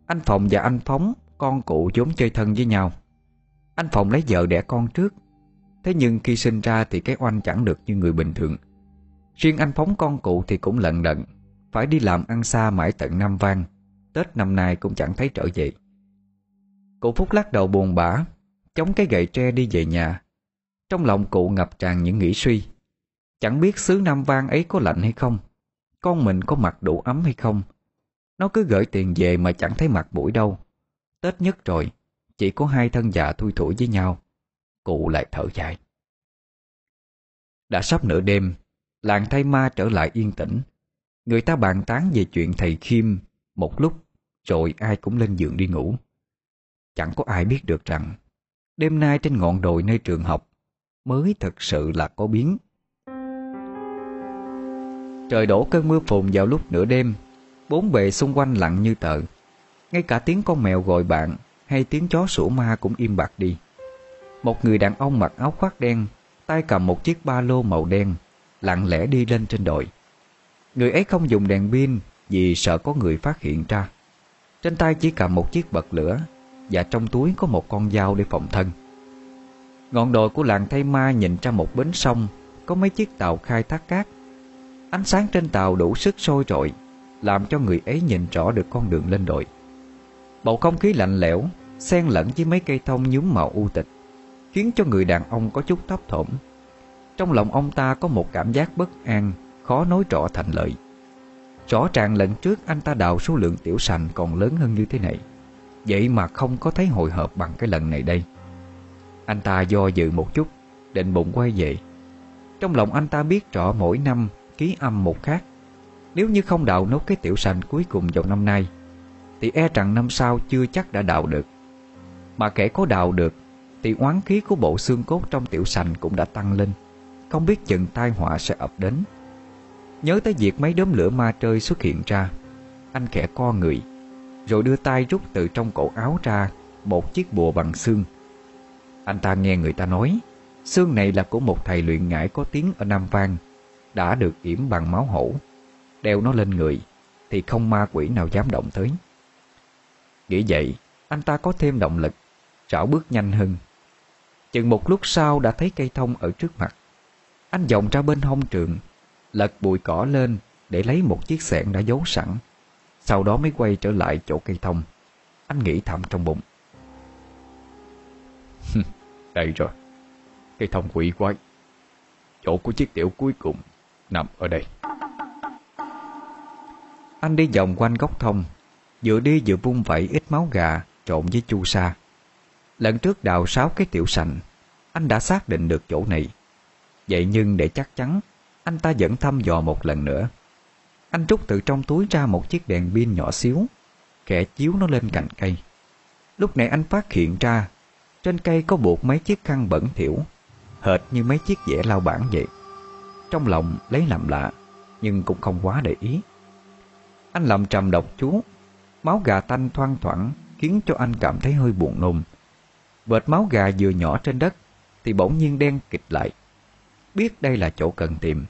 Anh Phòng và anh Phóng, Con cụ vốn chơi thân với nhau. Anh Phòng lấy vợ đẻ con trước. Thế nhưng khi sinh ra thì cái oanh chẳng được như người bình thường. Riêng anh Phóng con cụ thì cũng lận đận, Phải đi làm ăn xa mãi tận Nam Vang. Tết năm nay cũng chẳng thấy trở về. Cụ Phúc lắc đầu buồn bã, Chống cái gậy tre đi về nhà. Trong lòng cụ ngập tràn những nghĩ suy. Chẳng biết xứ Nam Vang ấy có lạnh hay không, Con mình có mặc đủ ấm hay không nó cứ gửi tiền về mà chẳng thấy mặt mũi đâu. Tết nhất rồi, Chỉ có hai thân già thui thủi với nhau. Cụ lại thở dài. Đã sắp nửa đêm, Làng thay ma trở lại yên tĩnh. Người ta bàn tán về chuyện thầy Khiêm Một lúc, Rồi ai cũng lên giường đi ngủ. Chẳng có ai biết được rằng, Đêm nay trên ngọn đồi nơi trường học, Mới thật sự là có biến. Trời đổ cơn mưa phùn vào lúc nửa đêm. Bốn bề xung quanh lặng như tờ. Ngay cả tiếng con mèo gọi bạn Hay tiếng chó sủa ma cũng im bặt đi. Một người đàn ông mặc áo khoác đen, Tay cầm một chiếc ba lô màu đen, Lặng lẽ đi lên trên đồi. Người ấy không dùng đèn pin Vì sợ có người phát hiện ra. Trên tay chỉ cầm một chiếc bật lửa Và trong túi có một con dao để phòng thân. Ngọn đồi của làng thay Ma nhìn ra một bến sông, Có mấy chiếc tàu khai thác cát. Ánh sáng trên tàu đủ sức sôi rọi làm cho người ấy nhìn rõ được con đường lên đồi. Bầu không khí lạnh lẽo, Xen lẫn với mấy cây thông nhúm màu u tịch, Khiến cho người đàn ông có chút thấp thỏm. Trong lòng ông ta có một cảm giác bất an, Khó nói rõ thành lời. Rõ ràng lần trước anh ta đào số lượng tiểu sành còn lớn hơn như thế này, Vậy mà không có thấy hồi hộp bằng cái lần này đây. Anh ta do dự một chút, Định bụng quay về. Trong lòng anh ta biết rõ mỗi năm Ký âm một khác nếu như không đào nốt cái tiểu sành cuối cùng vào năm nay, Thì e rằng năm sau chưa chắc đã đào được. Mà kẻ có đào được, Thì oán khí của bộ xương cốt trong tiểu sành cũng đã tăng lên. Không biết chừng tai họa sẽ ập đến. Nhớ tới việc mấy đốm lửa ma trơi xuất hiện ra, Anh khẽ co người, Rồi đưa tay rút từ trong cổ áo ra Một chiếc bùa bằng xương. Anh ta nghe người ta nói, Xương này là của một thầy luyện ngải có tiếng ở Nam Vang, Đã được yểm bằng máu hổ. Đeo nó lên người, Thì không ma quỷ nào dám động tới. Nghĩ vậy, Anh ta có thêm động lực Rảo bước nhanh hơn. Chừng một lúc sau đã thấy cây thông ở trước mặt. Anh vòng ra bên hông trường, Lật bụi cỏ lên Để lấy một chiếc xẻng đã giấu sẵn. Sau đó mới quay trở lại chỗ cây thông. Anh nghĩ thầm trong bụng. Đây rồi. Cây thông quỷ quái. Chỗ của chiếc tiểu cuối cùng Nằm ở đây. Anh đi vòng quanh gốc thông. Vừa đi vừa vung vẩy ít máu gà, Trộn với chu sa. Lần trước đào sáu cái tiểu sành, Anh đã xác định được chỗ này. Vậy nhưng để chắc chắn, Anh ta vẫn thăm dò một lần nữa. Anh rút từ trong túi ra một chiếc đèn pin nhỏ xíu, kẻ chiếu nó lên cành cây. Lúc này anh phát hiện ra, Trên cây có buộc mấy chiếc khăn bẩn thỉu, Hệt như mấy chiếc vẽ lao bản vậy. Trong lòng lấy làm lạ, Nhưng cũng không quá để ý. Anh làm trầm độc chú. Máu gà tanh thoang thoảng Khiến cho anh cảm thấy hơi buồn nôn. Bệt máu gà vừa nhỏ trên đất Thì bỗng nhiên đen kịch lại. Biết đây là chỗ cần tìm,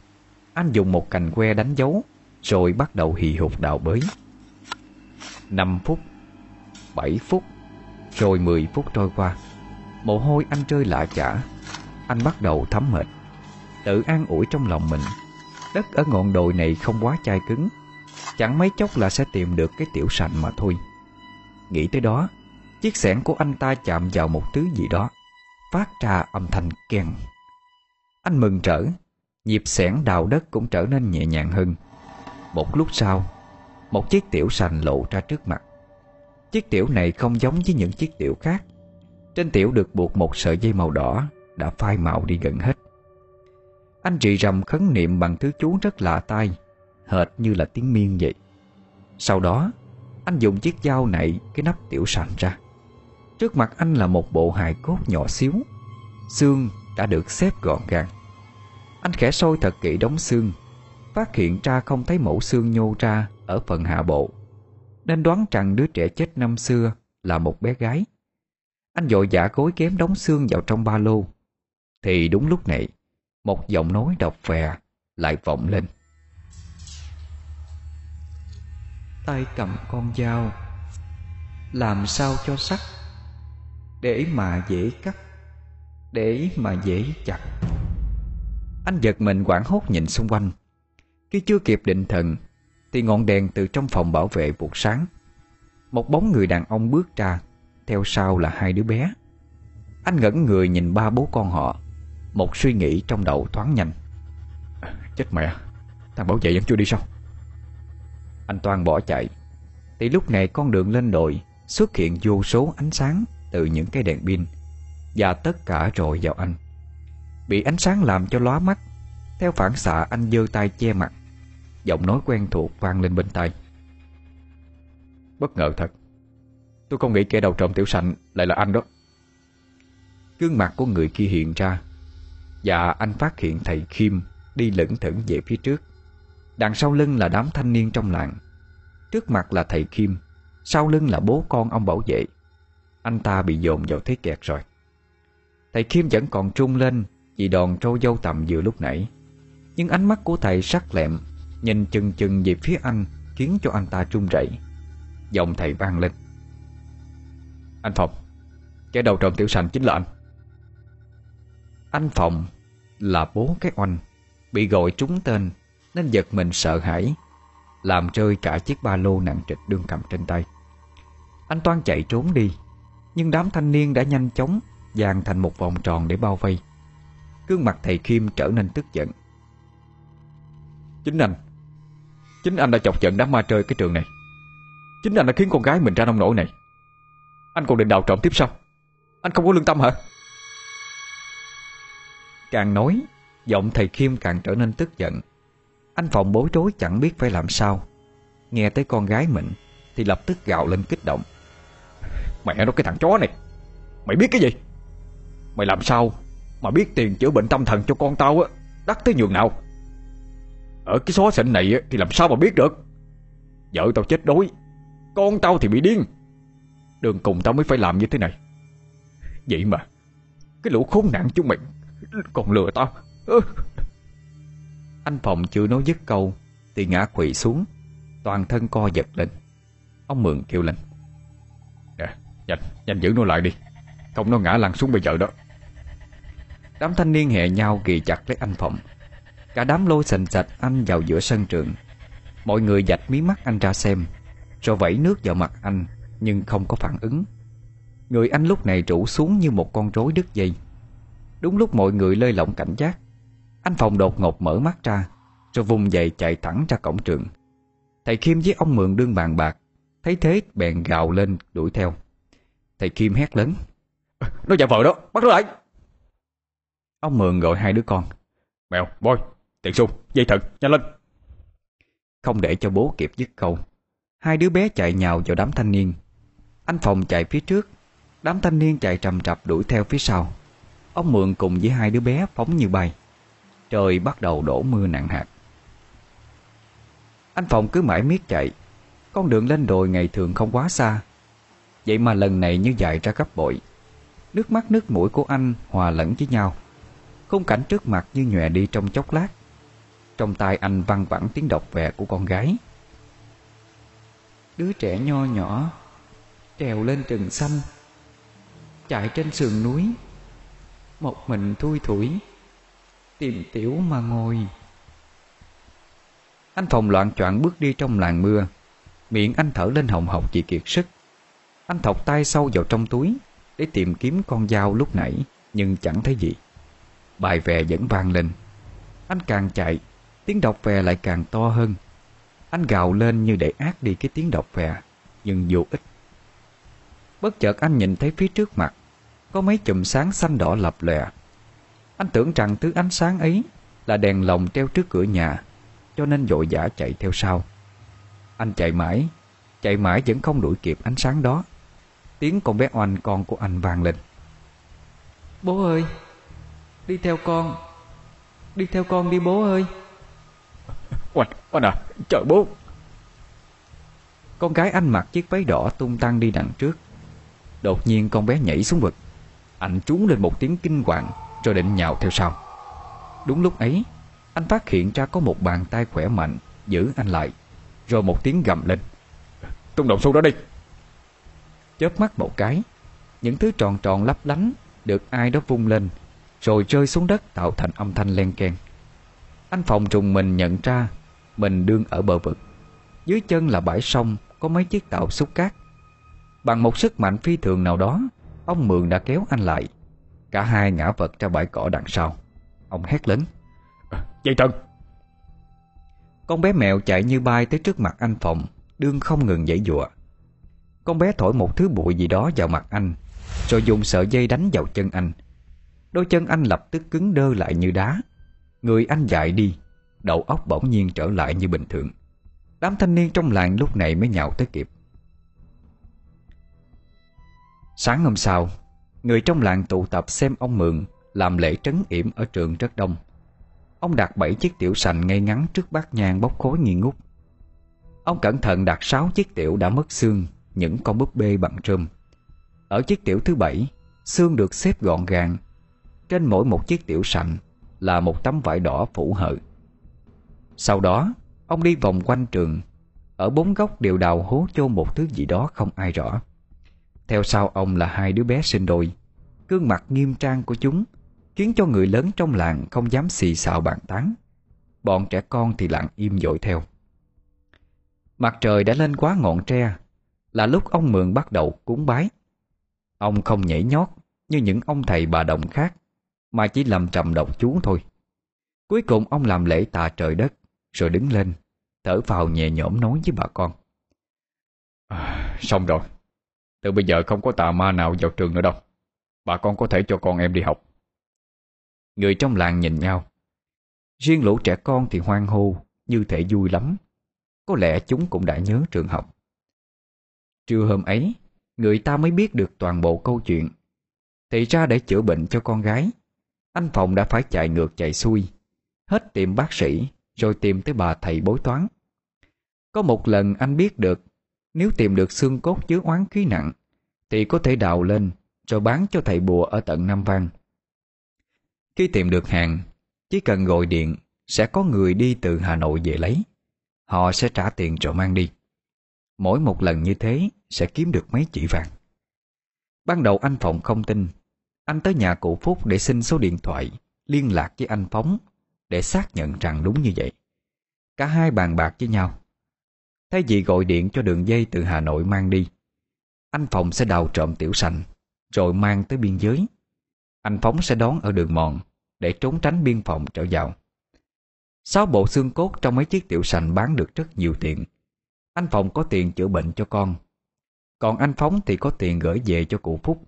Anh dùng một cành que đánh dấu Rồi bắt đầu hì hục đào bới. 5 phút 7 phút, Rồi 10 phút trôi qua. Mồ hôi anh rơi lạ chả. Anh bắt đầu thấm mệt. Tự an ủi trong lòng mình, Đất ở ngọn đồi này không quá chai cứng. Chẳng mấy chốc là sẽ tìm được cái tiểu sành mà thôi. Nghĩ tới đó, Chiếc xẻng của anh ta chạm vào một thứ gì đó, Phát ra âm thanh keng. Anh mừng trở, Nhịp xẻng đào đất cũng trở nên nhẹ nhàng hơn. Một lúc sau, Một chiếc tiểu sành lộ ra trước mặt. Chiếc tiểu này không giống với những chiếc tiểu khác. Trên tiểu được buộc một sợi dây màu đỏ, Đã phai màu đi gần hết. Anh rì rầm khấn niệm bằng thứ chú rất lạ tai. Hệt như là tiếng miên vậy. Sau đó, Anh dùng chiếc dao này cái nắp tiểu sành ra. Trước mặt anh là một bộ hài cốt nhỏ xíu, Xương đã được xếp gọn gàng. Anh khẽ sôi thật kỹ đống xương, Phát hiện ra không thấy mẫu xương nhô ra Ở phần hạ bộ, Nên đoán rằng đứa trẻ chết năm xưa Là một bé gái. Anh dội giả gối kém đống xương vào trong ba lô. Thì đúng lúc này, Một giọng nói độc phè Lại vọng lên. Tay cầm con dao. Làm sao cho sắc? Để mà dễ cắt, Để mà dễ chặt. Anh giật mình quảng hốt nhìn xung quanh. Khi chưa kịp định thần, Thì ngọn đèn từ trong phòng bảo vệ vụt sáng. Một bóng người đàn ông bước ra, Theo sau là hai đứa bé. Anh ngẩn người nhìn ba bố con họ, Một suy nghĩ trong đầu thoáng nhanh. Chết mẹ Thằng bảo vệ vẫn chưa đi sao? Anh toàn bỏ chạy. Thì lúc này con đường lên đồi Xuất hiện vô số ánh sáng Từ những cái đèn pin. Và tất cả rồi vào anh. Bị ánh sáng làm cho lóa mắt. Theo phản xạ, anh giơ tay che mặt. Giọng nói quen thuộc vang lên bên tai. Bất ngờ thật. Tôi không nghĩ kẻ đầu trộm tiểu sành Lại là anh đó. Gương mặt của người kia hiện ra. Và anh phát hiện thầy Kim Đi lững thững về phía trước. Đằng sau lưng là đám thanh niên trong làng. Trước mặt là thầy Kim, Sau lưng là bố con ông bảo vệ. Anh ta bị dồn vào thế kẹt rồi. Thầy Kim vẫn còn trung lên Vì đòn trâu dâu tầm vừa lúc nãy. Nhưng ánh mắt của thầy sắc lẹm, Nhìn chừng chừng về phía anh, Khiến cho anh ta trung rẩy. Giọng thầy vang lên. Anh Phòng Kẻ đầu trộm tiểu sành chính là anh. Anh Phòng Là bố cái oanh, Bị gọi trúng tên nên giật mình sợ hãi Làm rơi cả chiếc ba lô nặng trịch đương cầm trên tay. Anh toan chạy trốn đi Nhưng đám thanh niên đã nhanh chóng Dàn thành một vòng tròn để bao vây. Gương mặt thầy Kim trở nên tức giận. Chính anh Chính anh đã chọc giận đám ma chơi cái trường này. Chính anh đã khiến con gái mình ra nông nổi này. Anh còn định đào trộm tiếp sao? Anh không có lương tâm hả? Càng nói Giọng thầy Khiêm càng trở nên tức giận anh Phòng bối rối chẳng biết phải làm sao. Nghe tới con gái mình, Thì lập tức gào lên kích động. Mẹ nó, cái thằng chó này, Mày biết cái gì? Mày làm sao mà biết tiền chữa bệnh tâm thần cho con tao á? Đắt tới nhường nào? Ở cái xó xịn này thì làm sao mà biết được? Vợ tao chết đói, Con tao thì bị điên. Đường cùng tao mới phải làm như thế này. Vậy mà, Cái lũ khốn nạn chúng mày Còn lừa tao. Anh Phòng chưa nói dứt câu Thì ngã quỵ xuống Toàn thân co giật lên. Ông Mượn kêu lên. Nè, nhanh, nhanh giữ nó lại đi. Không nó ngã lăn xuống bây giờ đó. Đám thanh niên hẹ nhau ghi chặt lấy anh Phòng. Cả đám lôi sành sạch anh vào giữa sân trường. Mọi người dạch mí mắt anh ra xem Rồi vẩy nước vào mặt anh Nhưng không có phản ứng. Người anh lúc này rủ xuống như một con rối đứt dây. Đúng lúc mọi người lơi lỏng cảnh giác anh Phòng đột ngột mở mắt ra Rồi vùng dậy chạy thẳng ra cổng trường. Thầy Kim với ông Mượn đương bàn bạc Thấy thế bèn gào lên đuổi theo. Thầy Kim hét lớn Nó giả vợ đó, bắt nó lại! Ông Mượn gọi hai đứa con Mèo, bôi tiền xu, dây thừng, nhanh lên! Không để cho bố kịp dứt câu Hai đứa bé chạy nhào vào đám thanh niên. Anh Phòng chạy phía trước Đám thanh niên chạy trầm trập đuổi theo phía sau. Ông Mượn cùng với hai đứa bé phóng như bay. Trời bắt đầu đổ mưa nặng hạt. Anh Phòng cứ mãi miết chạy, Con đường lên đồi ngày thường không quá xa. Vậy mà lần này như dài ra gấp bội, Nước mắt nước mũi của anh hòa lẫn với nhau. Khung cảnh trước mặt như nhòe đi trong chốc lát. Trong tay anh văng vẳng tiếng đọc vẹ của con gái. Đứa trẻ nho nhỏ, Trèo lên rừng xanh, Chạy trên sườn núi, Một mình thui thủi. Tìm tiểu mà ngồi. Anh phòng loạn choạng bước đi trong làng mưa. Miệng anh thở lên hồng hộc vì kiệt sức. Anh thọc tay sâu vào trong túi Để tìm kiếm con dao lúc nãy, Nhưng chẳng thấy gì. Bài vè vẫn vang lên. Anh càng chạy, Tiếng đọc vè lại càng to hơn. Anh gào lên như để át đi cái tiếng đọc vè, Nhưng vô ích. Bất chợt anh nhìn thấy phía trước mặt, Có mấy chùm sáng xanh đỏ lập lòe. Anh tưởng rằng thứ ánh sáng ấy Là đèn lồng treo trước cửa nhà Cho nên vội vã chạy theo sau. Anh chạy mãi Chạy mãi vẫn không đuổi kịp ánh sáng đó. Tiếng con bé oanh con của anh vang lên. Bố ơi Đi theo con Đi theo con đi bố ơi. Oanh, Oanh à, chờ bố. Con gái anh mặc chiếc váy đỏ tung tăng đi đằng trước. Đột nhiên con bé nhảy xuống vực. Anh trú lên một tiếng kinh hoàng rồi định nhào theo sau. Đúng lúc ấy, Anh phát hiện ra có một bàn tay khỏe mạnh, Giữ anh lại, Rồi một tiếng gầm lên. Tung động xu đó đi! Chớp mắt một cái, Những thứ tròn tròn lấp lánh Được ai đó vung lên, Rồi rơi xuống đất tạo thành âm thanh len keng. Anh phòng trùng mình nhận ra Mình đương ở bờ vực. Dưới chân là bãi sông, Có mấy chiếc tàu xúc cát. Bằng một sức mạnh phi thường nào đó, Ông Mường đã kéo anh lại. Cả hai ngã vật ra bãi cỏ đằng sau. Ông hét lớn. Dây thần Con bé mèo chạy như bay tới trước mặt anh Phòng Đương không ngừng dãy dụa. Con bé thổi một thứ bụi gì đó vào mặt anh Rồi dùng sợi dây đánh vào chân anh. Đôi chân anh lập tức cứng đơ lại như đá. Người anh dại đi Đầu óc bỗng nhiên trở lại như bình thường. Đám thanh niên trong làng lúc này mới nhạo tới kịp. Sáng hôm sau Người trong làng tụ tập xem ông Mượn Làm lễ trấn yểm ở trường rất đông. Ông đặt bảy chiếc tiểu sành ngay ngắn trước bát nhang bốc khói nghi ngút. Ông cẩn thận đặt sáu chiếc tiểu đã mất xương, Những con búp bê bằng trơm. Ở chiếc tiểu thứ bảy, Xương được xếp gọn gàng. Trên mỗi một chiếc tiểu sành Là một tấm vải đỏ phủ hợ Sau đó, Ông đi vòng quanh trường. Ở bốn góc đều đào hố chôn một thứ gì đó không ai rõ. Theo sau ông là hai đứa bé sinh đôi. Gương mặt nghiêm trang của chúng Khiến cho người lớn trong làng không dám xì xào bàn tán. Bọn trẻ con thì lặng im dội theo. Mặt trời đã lên quá ngọn tre Là lúc ông Mượn bắt đầu cúng bái. Ông không nhảy nhót Như những ông thầy bà đồng khác Mà chỉ làm trầm độc chú thôi. Cuối cùng ông làm lễ tạ trời đất Rồi đứng lên Thở phào nhẹ nhõm nói với bà con. À, Xong rồi. Từ bây giờ không có tà ma nào vào trường nữa đâu. Bà con có thể cho con em đi học. Người trong làng nhìn nhau. Riêng lũ trẻ con thì hoang hô, Như thể vui lắm. Có lẽ chúng cũng đã nhớ trường học. Trưa hôm ấy, Người ta mới biết được toàn bộ câu chuyện. Thì ra để chữa bệnh cho con gái. Anh Phòng đã phải chạy ngược chạy xuôi. Hết tìm bác sĩ, Rồi tìm tới bà thầy bối toán. Có một lần anh biết được nếu tìm được xương cốt chứa oán khí nặng, Thì có thể đào lên, Rồi bán cho thầy bùa ở tận Nam Văn Khi tìm được hàng, Chỉ cần gọi điện, Sẽ có người đi từ Hà Nội về lấy. Họ sẽ trả tiền rồi mang đi. Mỗi một lần như thế, Sẽ kiếm được mấy chỉ vàng. Ban đầu anh Phòng không tin. Anh tới nhà cụ Phúc để xin số điện thoại, Liên lạc với anh Phóng, Để xác nhận rằng đúng như vậy. Cả hai bàn bạc với nhau. Thay vì gọi điện cho đường dây từ Hà Nội mang đi? Anh Phòng sẽ đào trộm tiểu sành, Rồi mang tới biên giới. Anh Phóng sẽ đón ở đường mòn, Để trốn tránh biên phòng trở vào. Sáu bộ xương cốt trong mấy chiếc tiểu sành bán được rất nhiều tiền. Anh Phòng có tiền chữa bệnh cho con. Còn anh Phóng thì có tiền gửi về cho cụ Phúc.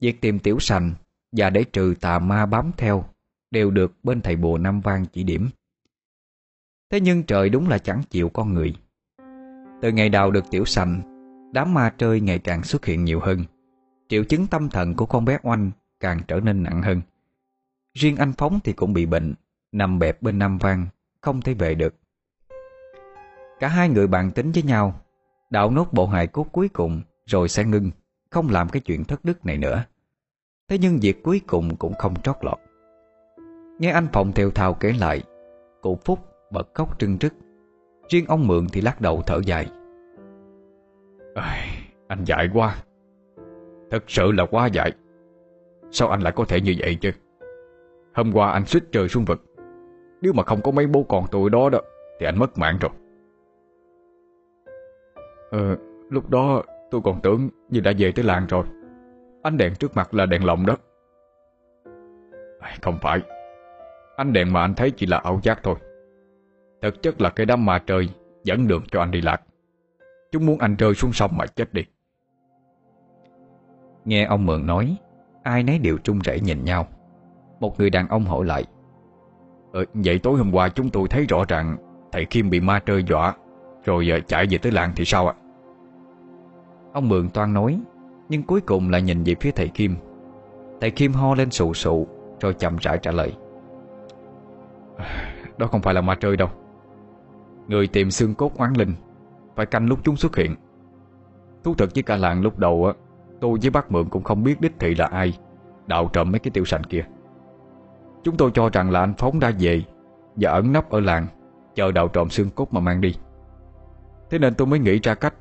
Việc tìm tiểu sành Và để trừ tà ma bám theo Đều được bên thầy bùa Nam Vang chỉ điểm. Thế nhưng trời đúng là chẳng chịu con người. Từ ngày đào được tiểu sành, Đám ma trơi ngày càng xuất hiện nhiều hơn. Triệu chứng tâm thần của con bé Oanh Càng trở nên nặng hơn. Riêng anh Phóng thì cũng bị bệnh, Nằm bẹp bên Nam Vang, Không thể về được. Cả hai người bàn tính với nhau Đạo nốt bộ hài cốt cuối cùng Rồi sẽ ngưng, Không làm cái chuyện thất đức này nữa. Thế nhưng việc cuối cùng cũng không trót lọt. Nghe anh Phòng theo thào kể lại, Cụ Phúc bật khóc trưng trức. Riêng ông Mượn thì lắc đầu thở dài. À, Anh dại quá. Thật sự là quá dại. Sao anh lại có thể như vậy chứ? Hôm qua anh suýt trời xuống vực. Nếu mà không có mấy bố con tụi đó đó Thì anh mất mạng rồi. Ờ Lúc đó tôi còn tưởng như đã về tới làng rồi. Ánh đèn trước mặt là đèn lồng đó. Không phải. Ánh đèn mà anh thấy chỉ là ảo giác thôi. Thực chất là cái đám ma trời Dẫn đường cho anh đi lạc. Chúng muốn anh rơi xuống sông mà chết đi. Nghe ông Mượn nói Ai nấy đều trung rẩy nhìn nhau. Một người đàn ông hỏi lại ừ, Vậy tối hôm qua chúng tôi thấy rõ ràng Thầy Kim bị ma trơi dọa Rồi giờ chạy về tới làng thì sao ạ? Ông Mượn toan nói Nhưng cuối cùng lại nhìn về phía thầy Kim. Thầy Kim ho lên sụ sụ Rồi chậm rãi trả lời Đó không phải là ma trơi đâu. Người tìm xương cốt oán linh. Phải canh lúc chúng xuất hiện. Thú thật với cả làng lúc đầu á Tôi với bác Mượn cũng không biết đích thị là ai Đạo trộm mấy cái tiêu sành kia. Chúng tôi cho rằng là anh Phóng đã về Và ẩn nấp ở làng Chờ đạo trộm xương cốt mà mang đi. Thế nên tôi mới nghĩ ra cách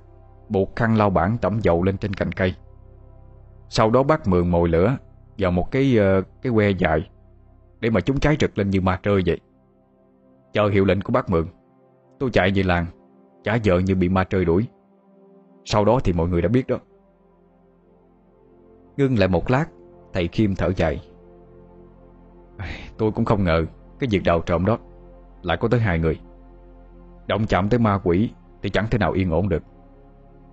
Buộc khăn lau bản tẩm dầu lên trên cành cây. Sau đó bác Mượn mồi lửa Vào một cái uh, cái que dài Để mà chúng cháy rực lên như ma trơi vậy. Chờ hiệu lệnh của bác Mượn Tôi chạy về làng Chả vợ như bị ma trời đuổi. Sau đó thì mọi người đã biết đó. Ngưng lại một lát, Thầy Khiêm thở dài. Tôi cũng không ngờ Cái việc đào trộm đó Lại có tới hai người. Động chạm tới ma quỷ Thì chẳng thể nào yên ổn được.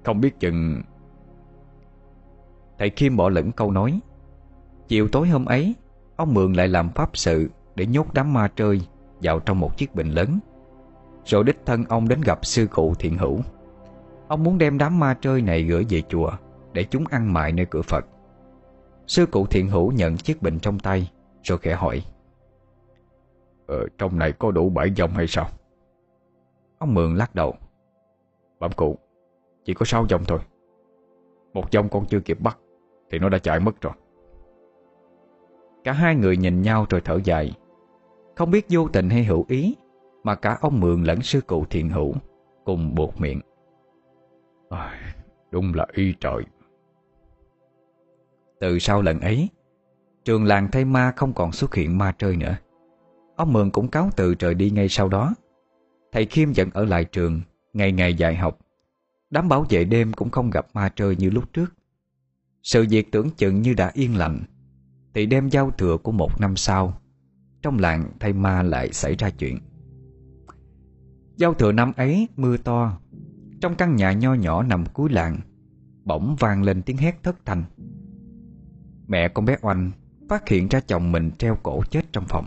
Không biết chừng Thầy Khiêm bỏ lẫn câu nói, Chiều tối hôm ấy, Ông Mượn lại làm pháp sự Để nhốt đám ma trơi Vào trong một chiếc bình lớn. Rồi đích thân ông đến gặp sư cụ thiện hữu. Ông muốn đem đám ma trơi này gửi về chùa Để chúng ăn mại nơi cửa Phật. Sư cụ thiện hữu nhận chiếc bình trong tay Rồi khẽ hỏi Ờ, trong này có đủ bảy dòng hay sao? Ông Mượn lắc đầu Bẩm cụ Chỉ có sáu dòng thôi. Một dòng con chưa kịp bắt Thì nó đã chạy mất rồi. Cả hai người nhìn nhau rồi thở dài. Không biết vô tình hay hữu ý mà cả ông Mượn lẫn sư cụ thiện hữu Cùng buộc miệng. À, Đúng là y trời. Từ sau lần ấy Trường làng thay ma không còn xuất hiện ma chơi nữa. Ông Mượn cũng cáo từ trời đi ngay sau đó. Thầy Khiêm vẫn ở lại trường Ngày ngày dạy học. Đám bảo vệ đêm cũng không gặp ma chơi như lúc trước. Sự việc tưởng chừng như đã yên lặng Thì đêm giao thừa của một năm sau Trong làng thay ma lại xảy ra chuyện. Giao thừa năm ấy, mưa to. Trong căn nhà nho nhỏ nằm cuối làng, Bỗng vang lên tiếng hét thất thanh. Mẹ con bé Oanh Phát hiện ra chồng mình treo cổ chết trong phòng.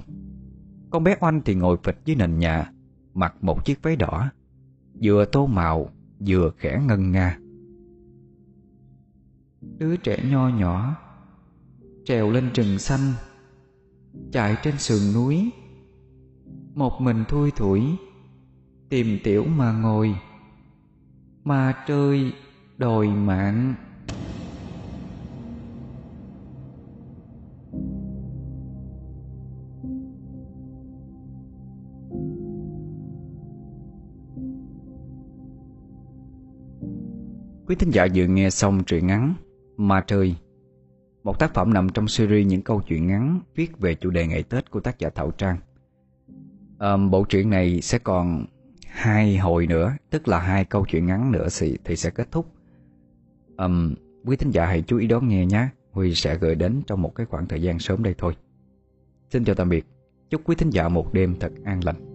Con bé Oanh thì ngồi phịch dưới nền nhà, Mặc một chiếc váy đỏ, Vừa tô màu, Vừa khẽ ngân nga. Đứa trẻ nho nhỏ Trèo lên rừng xanh, Chạy trên sườn núi. Một mình thui thủi. Tìm tiểu mà ngồi. Mà chơi đòi mạng. Quý thính giả vừa nghe xong truyện ngắn Ma Trời Một tác phẩm nằm trong series những câu chuyện ngắn Viết về chủ đề ngày Tết của tác giả Thảo Trang. À, Bộ truyện này sẽ còn hai hồi nữa Tức là hai câu chuyện ngắn nữa thì, thì sẽ kết thúc. Um, Quý thính giả hãy chú ý đón nghe nhé. Huy sẽ gửi đến trong một cái khoảng thời gian sớm đây thôi. Xin chào tạm biệt. Chúc quý thính giả một đêm thật an lành.